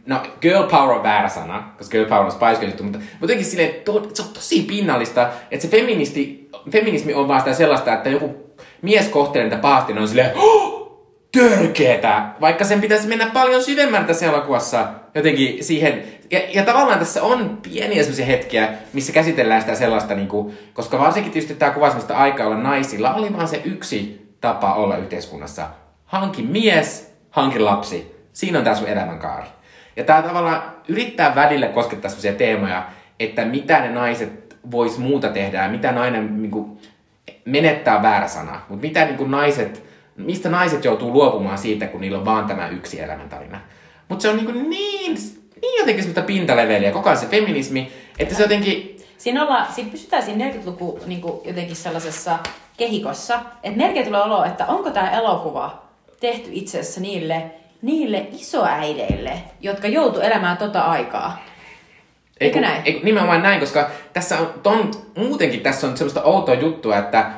Speaker 3: No, girl power on väärä sana, koska girl power on Spice Girls juttu, mutta jotenkin silleen, to, se on tosi pinnallista, että se feministi, feminismi on vaan sitä sellaista, että joku mies kohtelee niitä pahasti, niin on silleen, oh, törkeetä, vaikka sen pitäisi mennä paljon syvemmältä tässä elokuvassa jotenkin siihen. Ja, ja tavallaan tässä on pieniä sellaisia hetkiä, missä käsitellään sitä sellaista, niin kuin, koska varsinkin tietysti tämä kuvaa sellaista aikaa olla naisilla, oli vaan se yksi tapa olla yhteiskunnassa. Hanki mies, hanki lapsi. Siinä on tämä sun elämänkaari. Ja tämä tavallaan yrittää välillä koskettaa sellaisia teemoja, että mitä ne naiset vois muuta tehdä ja mitä nainen niin kuin, menettää väärä sana, mutta mitä niin kuin naiset, mistä naiset joutuu luopumaan siitä, kun niillä on vaan tämä yksi elämäntarina. Mutta se on niin, niin, niin jotenkin semmoista pintaleveliä, koko ajan se feminismi, että se jotenkin,
Speaker 2: Siinä, olla, siinä pysytään siinä 40-luku niin jotenkin sellaisessa kehikossa, että melkein tulee olo, että onko tämä elokuva tehty itse asiassa niille, niille isoäideille, jotka joutu elämään tota aikaa. Eikö näin?
Speaker 3: Ei, nimenomaan näin, koska tässä on, ton, muutenkin tässä on semmoista outoa juttua, että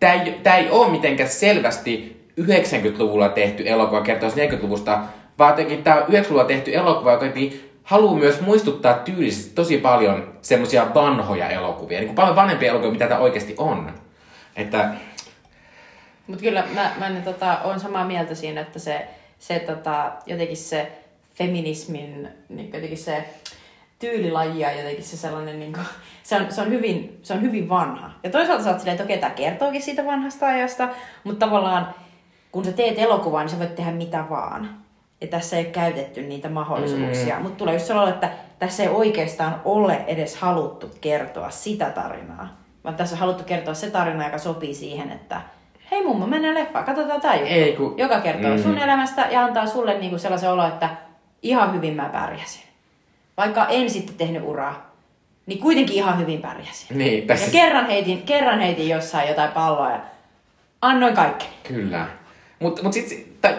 Speaker 3: tämä ei, tää ei ole mitenkään selvästi 90-luvulla tehty elokuva kertoisi 40-luvusta, vaan jotenkin tämä 90-luvulla tehty elokuva, joka haluaa myös muistuttaa tyylisesti tosi paljon semmoisia vanhoja elokuvia, niin kuin paljon vanhempia elokuvia, mitä tämä oikeasti on. Että
Speaker 2: Mutta kyllä mä, mä niin, tota, olen samaa mieltä siinä, että se, se tota, jotenkin se feminismin, niin jotenkin se tyylilaji ja jotenkin se sellainen, niin kuin, se, on, se, on hyvin, se on hyvin vanha. Ja toisaalta sä oot silleen, että okei, tämä kertookin siitä vanhasta ajasta, mutta tavallaan kun sä teet elokuvaa, niin sä voit tehdä mitä vaan. Ja tässä ei ole käytetty niitä mahdollisuuksia. Mm. Mutta tulee just sellainen, että tässä ei oikeastaan ole edes haluttu kertoa sitä tarinaa. Vaan tässä on haluttu kertoa se tarina, joka sopii siihen, että hei mummo, mennään leffaan, katsotaan tämä juttu.
Speaker 3: Ei, kun-
Speaker 2: Joka kertoo
Speaker 3: Mm.
Speaker 2: sun elämästä ja antaa sulle niinku sellaisen olo, että ihan hyvin mä pärjäsin. Vaikka en sitten tehnyt uraa, niin kuitenkin ihan hyvin pärjäsin.
Speaker 3: niin, tässä...
Speaker 2: Ja kerran heitin, kerran heitin jossain jotain palloa ja annoin kaikki.
Speaker 3: Kyllä. Mutta mut sitten, tai,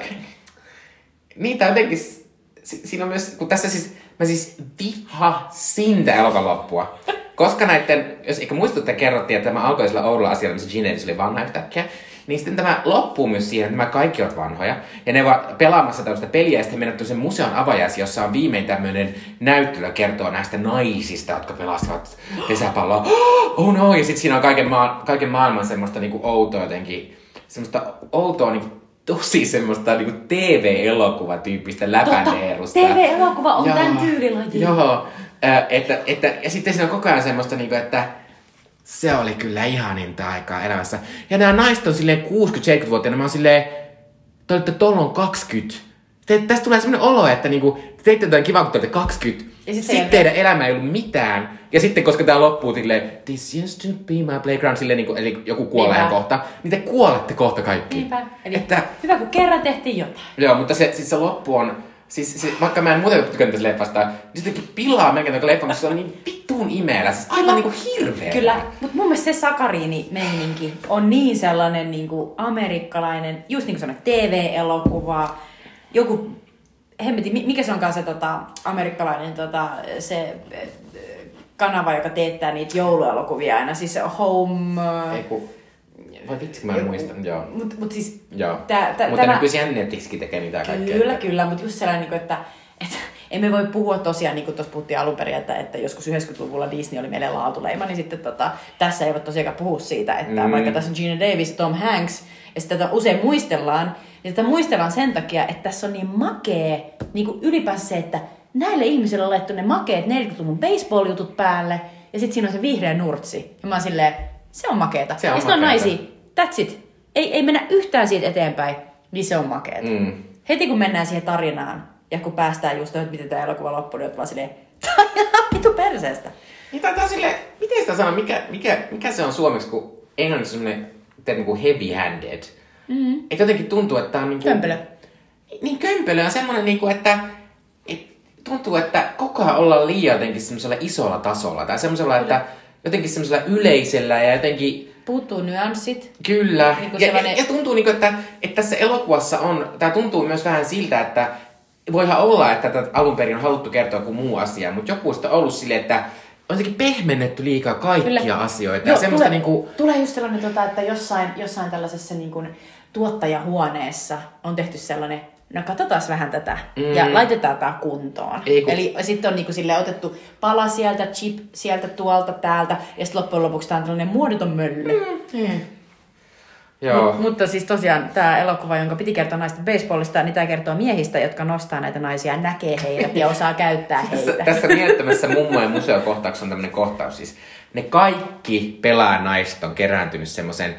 Speaker 3: niitä jotenkin, si, siinä on myös, kun tässä siis, mä siis vihasin tää elokuvan loppua. Koska näiden, jos eikä muistutte, kerrottiin, että tämä alkoi sillä oudolla asialla, missä Gene Davis oli vanha yhtäkkiä, niin sitten tämä loppuu myös siihen, että nämä kaikki ovat vanhoja. Ja ne ovat pelaamassa tällaista peliä ja sitten mennään sen museon avajaisiin, jossa on viimein tämmöinen näyttely kertoo näistä naisista, jotka pelastavat pesäpalloa. (gasps) Oh no! Ja sitten siinä on kaiken, maa, kaiken maailman semmoista niinku outoa jotenkin, semmoista outoa niinku tosi semmoista niinku TV-elokuvatyyppistä läpäneerusta.
Speaker 2: TV-elokuva on
Speaker 3: Joo,
Speaker 2: tämän tyylilaji.
Speaker 3: Joo, Äh, että, että, ja sitten siinä on koko ajan semmoista, niinku, että se oli kyllä ihaninta aikaa elämässä. Ja nämä naiset on silleen 60-70-vuotiaana, mä oon silleen, te olette tollon 20. Te, tästä tulee semmoinen olo, että niinku, te teitte jotain kivaa, kun te olette 20.
Speaker 2: Ja sit
Speaker 3: sitten teidän elämä ei ollut mitään. Ja sitten, koska tää loppuu silleen, this used to be my playground, silleen, niinku, eli joku kuolee
Speaker 2: Niinpä.
Speaker 3: kohta, niin te kuolette kohta kaikki.
Speaker 2: Niinpä. Eli
Speaker 3: Että,
Speaker 2: hyvä, kun kerran tehtiin jotain.
Speaker 3: Joo, mutta se, siis se loppu on, siis se, vaikka mä en muuten tykännyt tästä leffasta, niin se jotenkin pilaa melkein tämän leffan, koska se on niin vittuun imeellä, siis aivan niinku hirveä.
Speaker 2: Kyllä, mutta mun mielestä se Sakariini-meininki on niin sellainen niin kuin amerikkalainen, just niin kuin sanoit, TV-elokuva, joku, hemmetin, mi- mikä se onkaan se tota, amerikkalainen tota, se eh, kanava, joka teettää niitä jouluelokuvia aina, siis se Home...
Speaker 3: Ei kun, vai vitsi mä en muista, joo.
Speaker 2: Mutta mut siis
Speaker 3: Joo.
Speaker 2: tää, tää,
Speaker 3: Mutta
Speaker 2: tämä...
Speaker 3: nykyisin Netflixkin tekee niitä kaikkea.
Speaker 2: Kyllä, kyllä, mutta just sellainen, niin kuin, että, että (laughs) emme voi puhua tosiaan, niin kuin tuossa puhuttiin alun perin, että, että joskus 90-luvulla Disney oli meille laatuleima, niin sitten tota, tässä ei voi tosiaan puhua siitä, että
Speaker 3: Mm.
Speaker 2: vaikka tässä on Gina Davis ja Tom Hanks, ja sitä tätä usein muistellaan, niin tätä muistellaan sen takia, että tässä on niin makee, niin kuin ylipäänsä se, että näille ihmisille on laittu ne makeet 40-luvun baseball-jutut päälle, ja sitten siinä on se vihreä nurtsi. Ja mä oon silleen, se on makeeta.
Speaker 3: Se on
Speaker 2: ja sitten on naisia, that's it. Ei, ei mennä yhtään siitä eteenpäin, niin se on makeeta.
Speaker 3: Mm.
Speaker 2: Heti kun mennään siihen tarinaan, ja kun päästään just että miten tämä elokuva loppui, niin oot vaan silleen, (laughs) vitu perseestä.
Speaker 3: Niin tää, on miten sitä sanoo, mikä, mikä, mikä se on suomeksi, kun englanniksi semmoinen termi kuin heavy-handed. Mm. Että jotenkin tuntuu, että tää on niinku...
Speaker 2: Kömpelö.
Speaker 3: Niin kömpelö on semmoinen, niinku, että et, tuntuu, että koko ajan ollaan liian jotenkin semmoisella isolla tasolla. Tai semmoisella, että jotenkin semmoisella yleisellä ja jotenkin
Speaker 2: Puuttuu nyanssit.
Speaker 3: Kyllä.
Speaker 2: Niinku
Speaker 3: ja,
Speaker 2: sellainen-
Speaker 3: ja, ja tuntuu, niinku, että, että tässä elokuvassa on, tämä tuntuu myös vähän siltä, että voihan olla, että tätä alun perin on haluttu kertoa kuin muu asia, mutta joku on ollut silleen, että on jotenkin pehmennetty liikaa kaikkia
Speaker 2: Kyllä.
Speaker 3: asioita.
Speaker 2: Joo, tulee,
Speaker 3: niinku,
Speaker 2: tulee just sellainen, tota, että jossain, jossain tällaisessa niin kuin, tuottajahuoneessa on tehty sellainen, no katsotaan vähän tätä mm. ja laitetaan tämä kuntoon.
Speaker 3: Ei kun-
Speaker 2: Eli sitten on niin kuin, sille otettu pala sieltä, chip sieltä, tuolta, täältä ja sitten loppujen lopuksi tämä on tällainen muodoton mölly. Mm.
Speaker 3: joo.
Speaker 2: Mut, mutta siis tosiaan tämä elokuva, jonka piti kertoa naisten baseballista, niin tämä kertoo miehistä, jotka nostaa näitä naisia, näkee heidät ja osaa käyttää
Speaker 3: Tässä,
Speaker 2: heitä.
Speaker 3: tässä mielettömässä mummo- ja museokohtauksessa on tämmöinen kohtaus siis. Ne kaikki pelaajanaiset on kerääntynyt semmoisen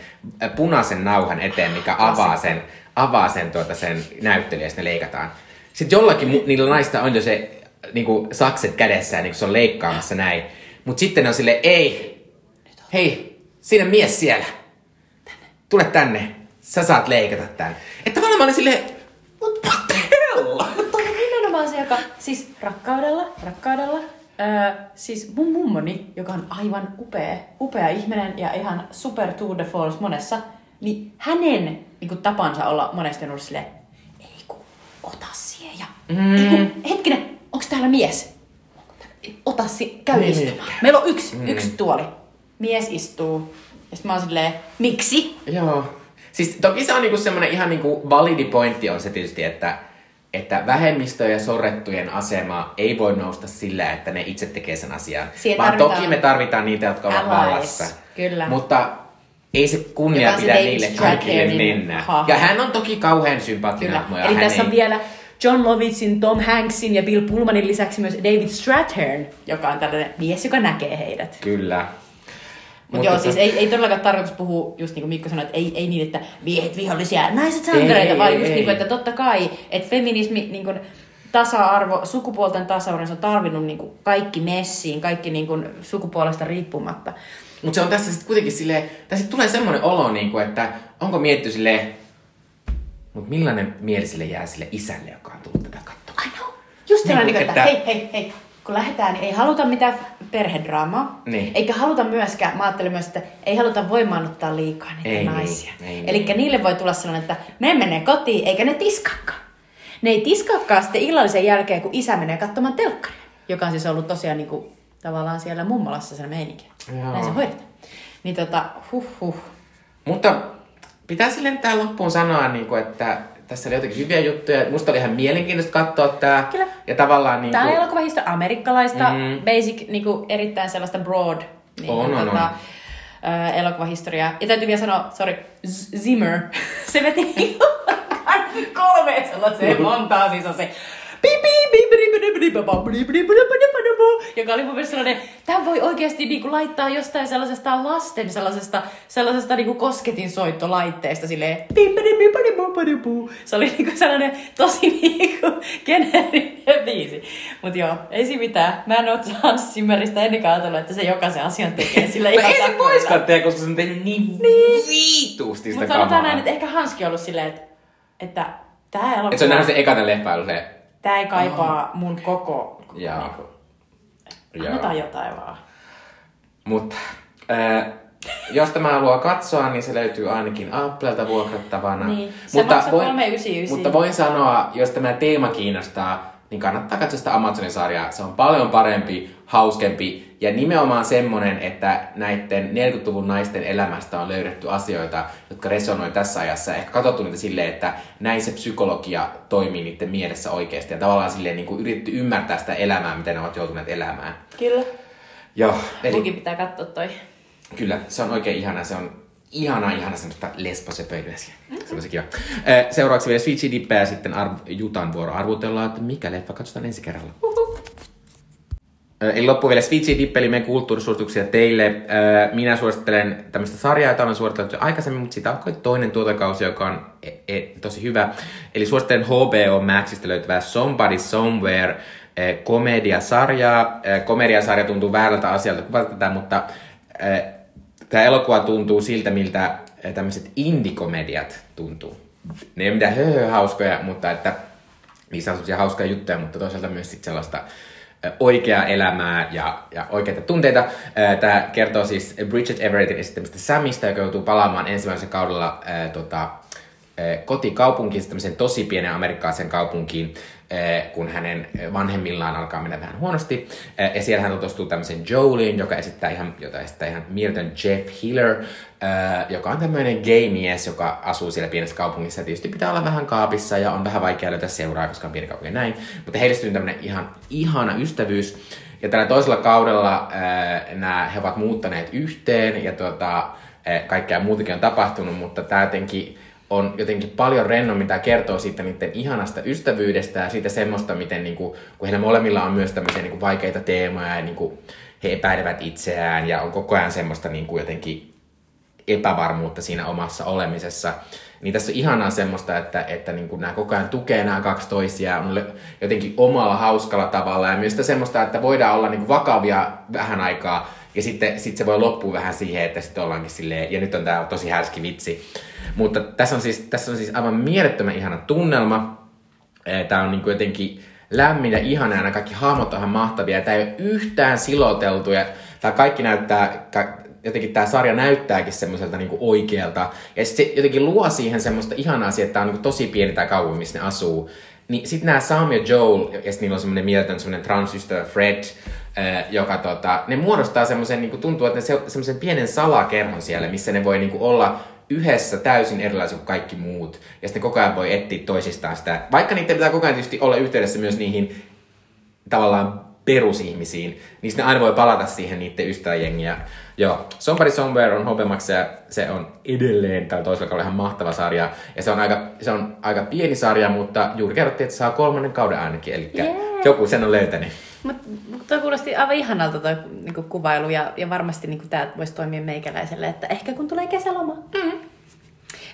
Speaker 3: punaisen nauhan eteen, mikä avaa sen, avaa sen, tuota, sen näyttelijä ne leikataan. Sitten jollakin niillä naista on jo se niinku, sakset kädessään, niin se on leikkaamassa näin. Mutta sitten ne on sille ei, hei, siinä mies siellä. Tule tänne, sä saat leikata tän. Että tavallaan mä olin silleen, what the hell?
Speaker 2: Mutta on nimenomaan se, joka siis rakkaudella, rakkaudella, öö, siis mun mummoni, joka on aivan upea, upea ihminen ja ihan super tour de force monessa, niin hänen niin kuin, tapansa olla monesti on ollut silleen, ei kun, ota siihen ja, mm. ei kun, hetkinen, onks täällä mies? Ota si, käy
Speaker 3: Niin.
Speaker 2: istumaan. Meillä on yksi, mm. yksi tuoli. Mies istuu. Ja sit mä oon silleen, miksi?
Speaker 3: Joo. Siis toki se on niinku semmoinen ihan niinku validi pointti on se tietysti, että, että vähemmistöjen ja sorrettujen asema ei voi nousta sillä, että ne itse tekee sen asian.
Speaker 2: Siihen
Speaker 3: Vaan toki me tarvitaan niitä, jotka ovat vallassa.
Speaker 2: kyllä.
Speaker 3: Mutta ei se kunnia
Speaker 2: Joka se
Speaker 3: pidä
Speaker 2: David
Speaker 3: niille kaikille mennä.
Speaker 2: hahmo.
Speaker 3: Ja hän on toki kauhean sympaattinen
Speaker 2: Kyllä. Eli
Speaker 3: hän
Speaker 2: tässä
Speaker 3: ei...
Speaker 2: on vielä John Lovitzin, Tom Hanksin ja Bill Pullmanin lisäksi myös David Strathairn, joka on tällainen mies, joka näkee heidät.
Speaker 3: Kyllä.
Speaker 2: Mutta joo, siis ei, ei todellakaan tarkoitus puhua, just niin kuin Mikko sanoi, että ei, ei niin, että miehet vihollisia, naiset sankareita,
Speaker 3: Ei,
Speaker 2: vaan just
Speaker 3: ei.
Speaker 2: niin kuin, että totta kai, että feminismi, niin kuin, tasa-arvo, sukupuolten tasa-arvo, se on tarvinnut niin kuin, kaikki messiin, kaikki niin kuin, sukupuolesta riippumatta.
Speaker 3: Mutta se on tässä sitten kuitenkin silleen, tässä tulee semmoinen olo, niinku, että onko mietitty silleen, mutta millainen mieli sille jää sille isälle, joka on tullut tätä katsomaan?
Speaker 2: I know. Just
Speaker 3: Niin
Speaker 2: sellainen,
Speaker 3: kuin,
Speaker 2: että,
Speaker 3: että-
Speaker 2: hei, hei, hei, kun lähdetään, niin ei haluta mitään perhedraamaa.
Speaker 3: Niin.
Speaker 2: Eikä haluta myöskään, mä ajattelen myös, että ei haluta voimaannuttaa liikaa niitä
Speaker 3: Ei niin,
Speaker 2: naisia.
Speaker 3: ei
Speaker 2: Eli
Speaker 3: niin.
Speaker 2: niille voi tulla sellainen, että ne menee kotiin, eikä ne tiskaakaan. Ne ei tiskaakaan sitten illallisen jälkeen, kun isä menee katsomaan telkkaria. Joka on siis ollut tosiaan niin kuin, tavallaan siellä mummolassa se meininki.
Speaker 3: Joo.
Speaker 2: Näin se hoidetaan. Niin tota, huh huh.
Speaker 3: Mutta pitää silleen tähän loppuun sanoa, niin kuin, että tässä oli jotenkin hyviä juttuja. Musta oli ihan mielenkiintoista katsoa tämä.
Speaker 2: Kyllä.
Speaker 3: Ja tavallaan niin
Speaker 2: Tämä on
Speaker 3: kuin,
Speaker 2: elokuvahistoria amerikkalaista,
Speaker 3: Mm.
Speaker 2: basic, niinku, erittäin sellaista broad niin,
Speaker 3: On, on,
Speaker 2: tota,
Speaker 3: on.
Speaker 2: Ö, elokuvahistoriaa. Ja täytyy vielä sanoa, sorry, Zimmer, (laughs) se veti (laughs) kolme sellaiseen montaa, siis on se joka oli mun mielestä sellainen, tämä voi oikeasti niinku laittaa jostain sellaisesta lasten sellaisesta, sellaisesta niinku kosketinsoittolaitteesta silleen se oli niinku sellainen tosi niinku geneerinen biisi. Mut joo, ei siinä mitään. Mä en oo Hans Zimmeristä ennenkään ajatellut, että se jokaisen asian tekee sillä
Speaker 3: No
Speaker 2: ihan
Speaker 3: ei se voiskaan tehdä, koska se on tehnyt niin, niin. viituusti sitä
Speaker 2: Mutta
Speaker 3: kamaa.
Speaker 2: sanotaan näin, että ehkä Hanski on ollut silleen, että, että tää elokuva,
Speaker 3: Et se on nähnyt sen ekana leffailu se.
Speaker 2: Tää ei kaipaa mun koko,
Speaker 3: Joo.
Speaker 2: niinku, annetaan jotain vaan.
Speaker 3: Mutta äh, jos tämä haluaa katsoa, niin se löytyy ainakin Applelta vuokrattavana.
Speaker 2: Niin, se maksaa 3,99.
Speaker 3: Mutta voin sanoa, jos tämä teema kiinnostaa, niin kannattaa katsoa sitä Amazonin sarjaa. Se on paljon parempi, hauskempi ja nimenomaan semmonen, että näiden 40-luvun naisten elämästä on löydetty asioita, jotka resonoi tässä ajassa. Ehkä katsottu niitä silleen, että näin se psykologia toimii niiden mielessä oikeasti. Ja tavallaan silleen niin kuin yritetty ymmärtää sitä elämää, mitä ne ovat joutuneet elämään.
Speaker 2: Kyllä.
Speaker 3: Joo, eli
Speaker 2: Munkin pitää katsoa toi.
Speaker 3: Kyllä, se on oikein ihana. Se on ihana, ihana semmoista lesbosepöilyä siellä. Se on se kiva. Seuraavaksi vielä Switchi Dippe ja sitten Arv- Jutan vuoro. Arvutellaan, että mikä leffa katsotaan ensi kerralla. Ö, Eli loppu vielä Switchi Dippe, eli meidän kulttuurisuosituksia teille. Minä suosittelen tämmöistä sarjaa, jota olen suositellut jo aikaisemmin, mutta siitä alkoi toinen tuotokausi, joka on e- e- tosi hyvä. Eli suosittelen HBO Maxista löytyvää Somebody Somewhere komediasarjaa. Komediasarja tuntuu väärältä asialta kuvata mutta Tämä elokuva tuntuu siltä, miltä tämmöiset indikomediat tuntuu. Ne ei ole mitään hauskoja, mutta että niissä on sellaisia hauskoja juttuja, mutta toisaalta myös sit sellaista oikeaa elämää ja, ja oikeita tunteita. Tämä kertoo siis Bridget Everettin esittämistä Samista, joka joutuu palaamaan ensimmäisellä kaudella tota, kotikaupunkiin, siis tämmöiseen tosi pienen amerikkalaisen kaupunkiin, kun hänen vanhemmillaan alkaa mennä vähän huonosti. Ää, Ja siellä hän tutustuu tämmöisen Jolien, joka esittää ihan, jota esittää ihan mieletön Jeff Hiller, ää, joka on tämmöinen gay-mies, joka asuu siellä pienessä kaupungissa. Tietysti pitää olla vähän kaapissa ja on vähän vaikea löytää seuraa, koska on pieni kaupunki näin. Mutta heille syntyy tämmöinen ihan ihana ystävyys. Ja tällä toisella kaudella nämä, he ovat muuttaneet yhteen ja tuota, kaikkea muutakin on tapahtunut, mutta tämä jotenkin on jotenkin paljon rennommin, tämä kertoo siitä niiden ihanasta ystävyydestä ja siitä semmoista, miten niinku, kun heillä molemmilla on myös tämmöisiä niinku vaikeita teemoja ja niinku, he epäilevät itseään ja on koko ajan semmoista niinku jotenkin epävarmuutta siinä omassa olemisessa. Niin tässä on ihanaa semmoista, että, että niin kuin nämä koko ajan tukee nämä kaksi toisiaan on jotenkin omalla hauskalla tavalla. Ja myös semmoista, että voidaan olla niin kuin vakavia vähän aikaa ja sitten sit se voi loppua vähän siihen, että sitten ollaankin silleen, ja nyt on tämä tosi härski vitsi. Mutta tässä on siis, tässä on siis aivan mielettömän ihana tunnelma. Tämä on niin kuin jotenkin lämmin ja ihana ja nämä kaikki hahmot on ihan mahtavia. Tämä ei ole yhtään siloteltu ja tämä kaikki näyttää, ka- jotenkin tämä sarja näyttääkin semmoiselta niinku oikealta. Ja sit se jotenkin luo siihen semmoista ihanaa asiaa, että tämä on niinku tosi pieni tämä kaupunki, missä ne asuu. Niin sitten nämä Sam ja Joel, ja sitten niillä on semmoinen mieletön semmoinen transystävä Fred, joka tota, ne muodostaa semmoisen, niinku tuntuu, että ne se, semmoisen pienen salakerhon siellä, missä ne voi niinku olla yhdessä täysin erilaisia kuin kaikki muut. Ja sitten koko ajan voi etsiä toisistaan sitä, vaikka niiden pitää koko ajan tietysti olla yhteydessä myös niihin tavallaan perusihmisiin, niin sitten ne aina voi palata siihen niiden ystäväjengiä. Joo, Somebody Somewhere on HBO ja se on edelleen tällä toisella kaudella ihan mahtava sarja. Ja se on aika, se on aika pieni sarja, mutta juuri kerrottiin, että saa kolmannen kauden ainakin, eli
Speaker 2: Jee.
Speaker 3: joku sen on löytänyt.
Speaker 2: Mutta toi kuulosti aivan ihanalta toi niinku, kuvailu ja, ja varmasti niinku, tämä voisi toimia meikäläiselle, että ehkä kun tulee kesäloma. Mm.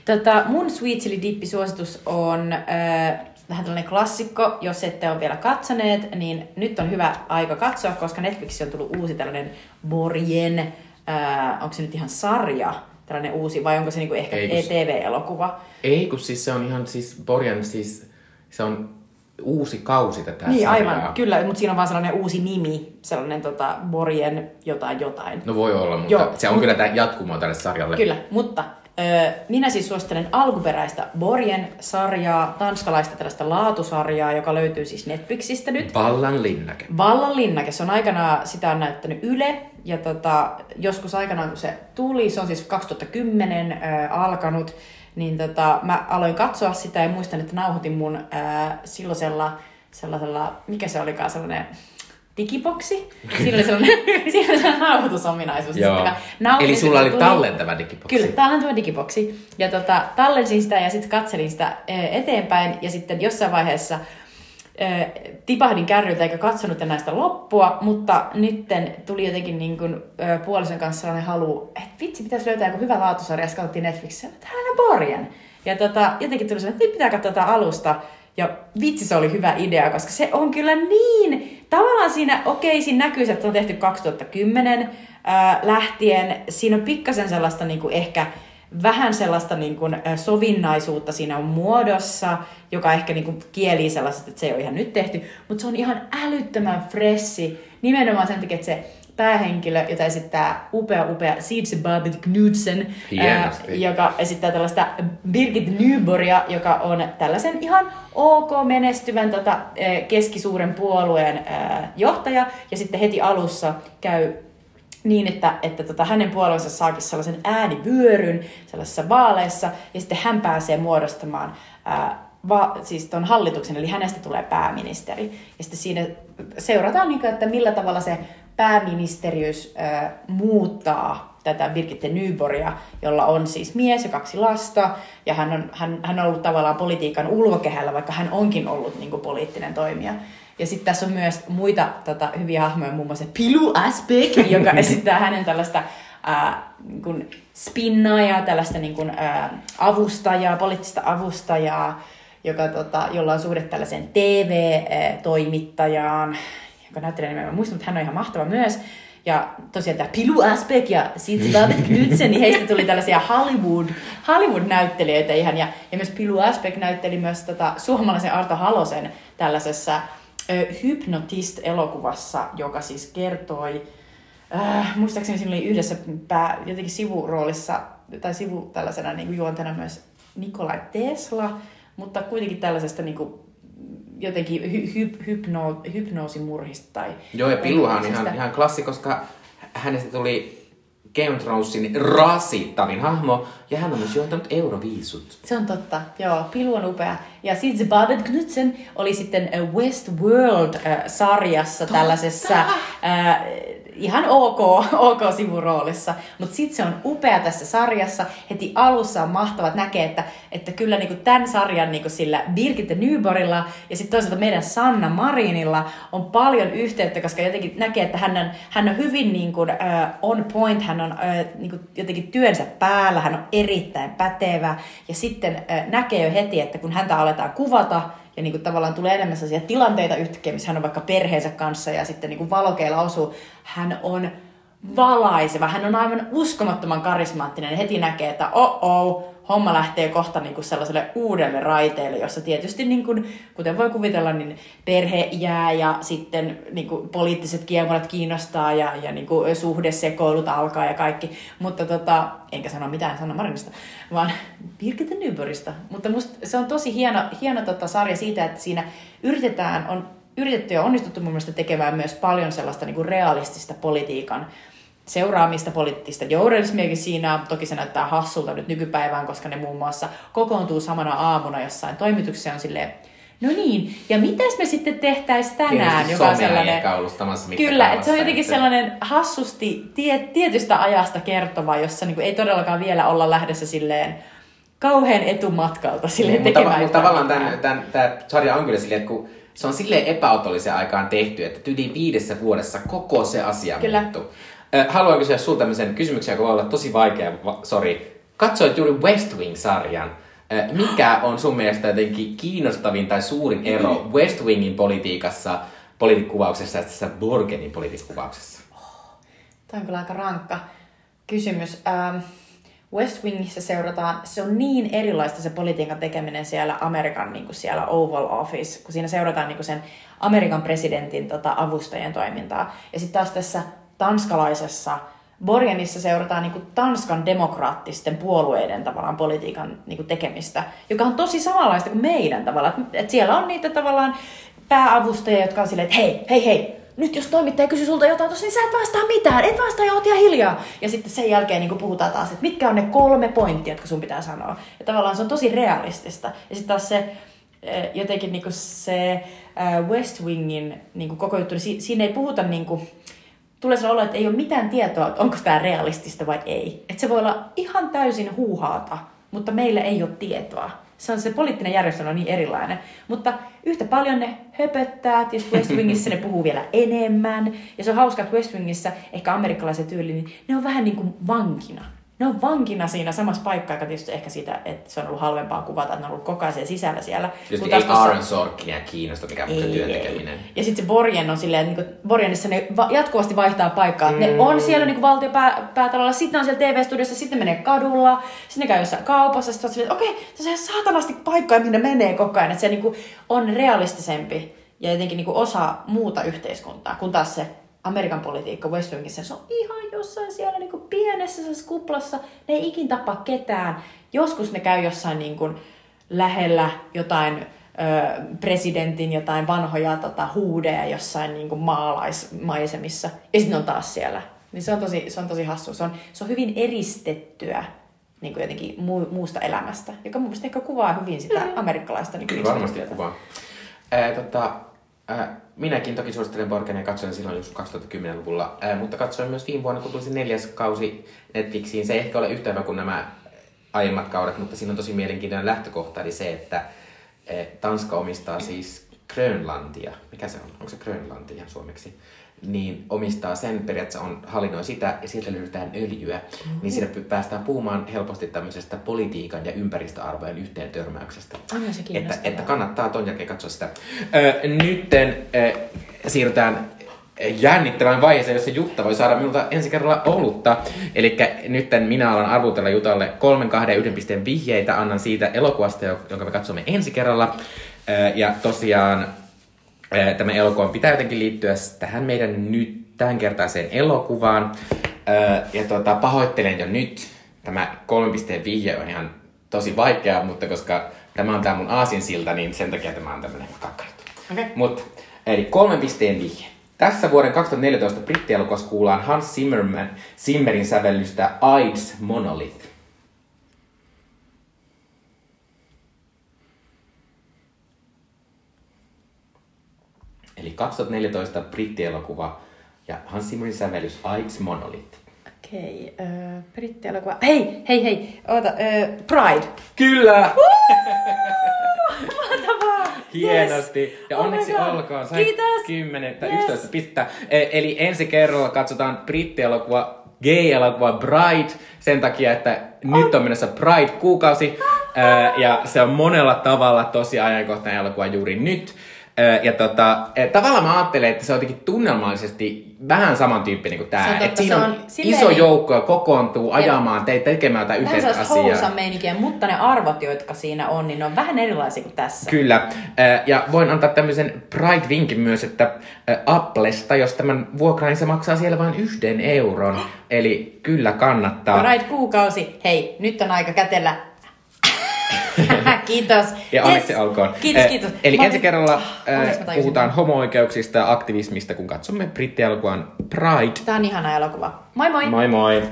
Speaker 2: Tota, mun Sweet Chili Dippi-suositus on äh, vähän tällainen klassikko. Jos ette ole vielä katsoneet, niin nyt on hyvä aika katsoa, koska Netflixiin on tullut uusi tällainen Borjen, äh, onko se nyt ihan sarja, tällainen uusi, vai onko se niinku ehkä
Speaker 3: Ei, kun
Speaker 2: ETV-elokuva?
Speaker 3: Ei, kun siis se on ihan siis, Borjan siis, se on uusi kausi tätä
Speaker 2: Niin,
Speaker 3: sarjaa.
Speaker 2: aivan, kyllä, mutta siinä on vaan sellainen uusi nimi, sellainen tota, Borjen jotain jotain.
Speaker 3: No voi olla, mutta
Speaker 2: Joo,
Speaker 3: se on
Speaker 2: mut-
Speaker 3: kyllä tämä jatkumo tälle sarjalle.
Speaker 2: Kyllä, mutta ö, minä siis suosittelen alkuperäistä Borjen-sarjaa, tanskalaista tällaista laatusarjaa, joka löytyy siis Netflixistä nyt.
Speaker 3: Vallan linnake.
Speaker 2: Vallan linnake, se on aikanaan, sitä on näyttänyt Yle, ja tota, joskus aikanaan kun se tuli, se on siis 2010 ö, alkanut, niin tota, mä aloin katsoa sitä ja muistan, että nauhoitin mun ö, silloisella sellaisella, mikä se olikaan, sellainen digiboksi. (laughs) Siinä oli sellainen, nauhoitusominaisuus.
Speaker 3: Joo.
Speaker 2: nauhoitin
Speaker 3: Eli sulla oli
Speaker 2: tuli-
Speaker 3: tallentava digiboksi.
Speaker 2: Kyllä, tallentava digiboksi. Ja tota, tallensin sitä ja sitten katselin sitä eteenpäin ja sitten jossain vaiheessa tipahdin kärryltä eikä katsonut enää sitä loppua, mutta nytten tuli jotenkin niin kuin, puolison kanssa sellainen halu, että vitsi, pitäisi löytää joku hyvä laatusarja, ja sitten katsottiin Netflixissä, että Borgen. Ja tota, jotenkin tuli sellainen, että nyt pitää katsoa tätä alusta. Ja vitsi, se oli hyvä idea, koska se on kyllä niin, tavallaan siinä, okei, siinä näkyy, että on tehty 2010 ää, lähtien. Siinä on pikkasen sellaista niin kuin ehkä vähän sellaista niin kuin, sovinnaisuutta siinä on muodossa, joka ehkä niin kuin, kielii sellaista, että se ei ole ihan nyt tehty, mutta se on ihan älyttömän fressi, nimenomaan sen takia, että se päähenkilö, jota esittää upea, upea Sietse Babette Knudsen,
Speaker 3: Hienosti.
Speaker 2: joka esittää tällaista Birgit Nyborgia, joka on tällaisen ihan ok menestyvän tota, keskisuuren puolueen eh, johtaja, ja sitten heti alussa käy niin, että, että tota, hänen puolueensa saakin sellaisen äänivyöryn sellaisessa vaaleissa, ja sitten hän pääsee muodostamaan ää, va, siis ton hallituksen, eli hänestä tulee pääministeri. Ja sitten siinä seurataan, niin kuin, että millä tavalla se pääministeriys ää, muuttaa tätä Birgitte Nyborgia, jolla on siis mies ja kaksi lasta, ja hän on, hän, hän on ollut tavallaan politiikan ulkokehällä, vaikka hän onkin ollut niin kuin, poliittinen toimija. Ja sitten tässä on myös muita tota, hyviä hahmoja, muun muassa Pilu Aspek, joka (laughs) esittää hänen tällaista niin kuin spinnaajaa, tällaista niin kuin, ää, avustajaa, poliittista avustajaa, joka, tota, jolla on suhde tällaiseen TV-toimittajaan, joka näyttelee nimeä, mä muistan, että hän on ihan mahtava myös. Ja tosiaan tämä Pilu Asbeck ja Sitz Babette (laughs) Knudsen, niin heistä tuli tällaisia Hollywood, Hollywood-näyttelijöitä ihan. Ja, ja myös Pilu Asbeck näytteli myös tota, suomalaisen Arto Halosen tällaisessa ö, Hypnotist-elokuvassa, joka siis kertoi, äh, muistaakseni siinä oli yhdessä pää, jotenkin sivuroolissa, tai sivu tällaisena niin kuin juontena myös Nikolai Tesla, mutta kuitenkin tällaisesta niin kuin, jotenkin hy, hy, hypno, hypnoosimurhista. Tai
Speaker 3: Joo, ja Piluhan on ihan, ihan klassi, koska hänestä tuli Game of Thronesin rasittavin hahmo, ja hän on myös johtanut Euroviisut.
Speaker 2: Se on totta, joo. Pilu on upea. Ja sitten Babette Knudsen oli sitten äh, Westworld-sarjassa tällaisessa äh, ihan ok, (laughs) ok sivuroolissa. Mutta sitten se on upea tässä sarjassa. Heti alussa on mahtavat näkee, että, että kyllä niinku tämän sarjan niinku sillä Birgitte Nyborilla ja sitten toisaalta meidän Sanna Marinilla on paljon yhteyttä, koska jotenkin näkee, että hän on, hän on hyvin niinku, äh, on point, hän on äh, niinku jotenkin työnsä päällä, hän on erittäin pätevä ja sitten äh, näkee jo heti, että kun häntä aletaan kuvata, ja niin kuin tavallaan tulee enemmän sellaisia tilanteita yhtäkkiä, missä hän on vaikka perheensä kanssa ja sitten niin kuin valokeilla osuu. Hän on valaiseva, hän on aivan uskomattoman karismaattinen heti näkee, että oh oh, homma lähtee kohta niin kuin sellaiselle uudelle raiteelle, jossa tietysti, niin kuin, kuten voi kuvitella, niin perhe jää ja sitten niin kuin poliittiset kiemurat kiinnostaa ja, ja niin kuin suhdesekoilut alkaa ja kaikki. Mutta tota, enkä sano mitään Sanna Marinista, vaan Birgitte Nyborgista. Mutta musta se on tosi hieno, hieno tota sarja siitä, että siinä yritetään, on yritetty ja onnistuttu mun mielestä tekemään myös paljon sellaista niin kuin realistista politiikan seuraamista poliittista journalismiakin siinä. on. Toki se näyttää hassulta nyt nykypäivään, koska ne muun muassa kokoontuu samana aamuna jossain toimituksessa on silleen, no niin, ja mitäs me sitten tehtäisiin tänään, joka on sellainen... Kyllä, että se on jotenkin sellainen hassusti tie, tietystä ajasta kertova, jossa niin kuin ei todellakaan vielä olla lähdössä silleen kauhean etumatkalta silleen
Speaker 3: Niin, mutta,
Speaker 2: tekemään
Speaker 3: mutta
Speaker 2: jotain
Speaker 3: tavallaan tämän, tämän, tämä sarja on kyllä silleen, että kun se on silleen epäotollisen aikaan tehty, että yli viidessä vuodessa koko se asia
Speaker 2: Kyllä.
Speaker 3: muuttuu. Haluan kysyä sulta tämmöisen kysymyksen, joka voi olla tosi vaikea, va- sori. Katsoit juuri West Wing-sarjan. Mikä on sun mielestä jotenkin kiinnostavin tai suurin ero West Wingin politiikassa, politiikkuvauksessa ja tässä Borgenin politiikkuvauksessa?
Speaker 2: Tämä on kyllä aika rankka kysymys. West Wingissä seurataan, se on niin erilaista se politiikan tekeminen siellä Amerikan niin kuin siellä Oval Office, kun siinä seurataan niin kuin sen Amerikan presidentin tota, avustajien toimintaa. Ja sitten taas tässä tanskalaisessa Borgenissa seurataan niin kuin Tanskan demokraattisten puolueiden tavallaan politiikan niin kuin tekemistä, joka on tosi samanlaista kuin meidän tavallaan. Et, siellä on niitä tavallaan pääavustajia, jotka on silleen, että hei, hei, hei, nyt jos toimittaja kysyy sulta jotain tossa, niin sä et vastaa mitään, et vastaa ja oot ihan hiljaa. Ja sitten sen jälkeen niin puhutaan taas, että mitkä on ne kolme pointtia, jotka sun pitää sanoa. Ja tavallaan se on tosi realistista. Ja sitten taas se eh, jotenkin niin se eh, West Wingin niin koko juttu, niin si- siinä ei puhuta niin kuin, tulee sellainen olo, että ei ole mitään tietoa, että onko tämä realistista vai ei. Että se voi olla ihan täysin huuhaata, mutta meillä ei ole tietoa. Se on se poliittinen järjestelmä on niin erilainen. Mutta yhtä paljon ne höpöttää, tietysti West Wingissä ne puhuu vielä enemmän. Ja se on hauska, että West Wingissä, ehkä amerikkalaisen tyyli, niin ne on vähän niin kuin vankina. Ne on vankina siinä samassa paikkaa, joka tietysti ehkä siitä, että se on ollut halvempaa kuvata, että ne on ollut koko ajan siellä sisällä siellä.
Speaker 3: Tietysti
Speaker 2: taas
Speaker 3: ei
Speaker 2: tossa-
Speaker 3: Aaron Sorkinia kiinnosta mikään muuta työn tekeminen.
Speaker 2: ja sitten se Borgen on silleen, että niinku, Borgenissa ne va- jatkuvasti vaihtaa paikkaa. Mm. Ne on siellä niinku valtiopäätalolla, sitten ne on siellä TV-studiossa, sitten ne menee kadulla, sitten ne käy jossain kaupassa, sitten on silleen, että okei, tässä on ihan saatanasti paikkaa, minne menee koko ajan. Että se niinku on realistisempi ja jotenkin niinku osa muuta yhteiskuntaa, kun taas se Amerikan politiikka West Wingissä, se on ihan jossain siellä niinku pienessä sellaisessa kuplassa. Ne ei ikin tapa ketään. Joskus ne käy jossain niinku lähellä jotain ö, presidentin jotain vanhoja tota, huudeja jossain niinku maalaismaisemissa. Ja sitten on taas siellä. Niin se on tosi, se on tosi hassu. Se on, se on hyvin eristettyä niin kuin jotenkin mu- muusta elämästä, joka mun mielestä ehkä kuvaa hyvin sitä amerikkalaista niin
Speaker 3: Kyllä varmasti kuvaa. Ää, tota, ää, minäkin toki suosittelen Borgenia ja katsoin silloin just 2010-luvulla, ää, mutta katsoin myös viime vuonna, kun tuli se neljäs kausi Netflixiin. Se ei ehkä ole yhtä hyvä kuin nämä aiemmat kaudet, mutta siinä on tosi mielenkiintoinen lähtökohta, eli se, että ää, Tanska omistaa siis Grönlantia. Mikä se on? Onko se Grönlanti ihan suomeksi? Niin omistaa sen, periaatteessa on, hallinnoi sitä ja sieltä löydetään öljyä, mm-hmm. niin siinä päästään puhumaan helposti tämmöisestä politiikan ja ympäristöarvojen yhteen törmäyksestä.
Speaker 2: Se
Speaker 3: Että, että kannattaa ton jälkeen katsoa sitä. Ö, nytten ö, siirrytään jännittävän vaiheeseen, jossa Jutta voi saada minulta ensi kerralla olutta. Eli nyt minä alan arvutella Jutalle kolmen, kahden ja yhden pisteen vihjeitä. Annan siitä elokuvasta, jonka me katsomme ensi kerralla. Ja tosiaan tämä elokuva pitää jotenkin liittyä tähän meidän nyt tämänkertaiseen elokuvaan. Ja tota, pahoittelen jo nyt. Tämä kolmen pisteen vihje on ihan tosi vaikea, mutta koska tämä on tämä mun aasinsilta, niin sen takia tämä on tämmöinen kakkarut.
Speaker 2: Okay.
Speaker 3: Mutta, eli kolmen pisteen vihje. Tässä vuoden 2014 brittielokuvassa kuullaan Hans Zimmerman, Zimmerin sävellystä AIDS Monolith. Eli 2014 brittielokuva ja Hans Zimmerin sävellys AIDS Monolith.
Speaker 2: Okei, okay, äh, brittielokuva. Hei, hei, hei, oota, äh, Pride.
Speaker 3: Kyllä!
Speaker 2: Mahtavaa!
Speaker 3: Hienosti.
Speaker 2: Yes.
Speaker 3: Ja
Speaker 2: Oh
Speaker 3: onneksi
Speaker 2: God.
Speaker 3: olkoon. Sait
Speaker 2: Kiitos.
Speaker 3: 10 tai
Speaker 2: Yes.
Speaker 3: 11 pistettä. E- Eli ensi kerralla katsotaan brittielokuva, gay-elokuva Bride sen takia, että nyt on menossa Pride-kuukausi. Ja se on monella tavalla tosi ajankohtainen elokuva juuri nyt. Ja tota, tavallaan mä ajattelen, että se on jotenkin tunnelmallisesti vähän samantyyppinen kuin tämä. Että siinä on
Speaker 2: on
Speaker 3: iso
Speaker 2: niin-
Speaker 3: joukko kokoontuu ajamaan, te tekemään jotain
Speaker 2: Vähän
Speaker 3: yhteistä asiaa.
Speaker 2: housan meininkiä, mutta ne arvot, jotka siinä on, niin ne on vähän erilaisia kuin tässä.
Speaker 3: Kyllä. Ja voin antaa tämmöisen Pride-vinkin myös, että Applesta, jos tämän vuokraa, niin se maksaa siellä vain yhden euron. Eli kyllä kannattaa.
Speaker 2: Pride-kuukausi. Hei, nyt on aika kätellä. (laughs) kiitos.
Speaker 3: Ja onneksi
Speaker 2: Yes.
Speaker 3: olkoon.
Speaker 2: Kiitos,
Speaker 3: Äh,
Speaker 2: kiitos.
Speaker 3: Eli
Speaker 2: Mä
Speaker 3: ensi
Speaker 2: olin-
Speaker 3: kerralla
Speaker 2: Ah,
Speaker 3: äh, puhutaan homo-oikeuksista ja aktivismista, kun katsomme brittielokuvan Pride.
Speaker 2: Tää on ihana elokuva. Moi moi!
Speaker 3: Moi moi!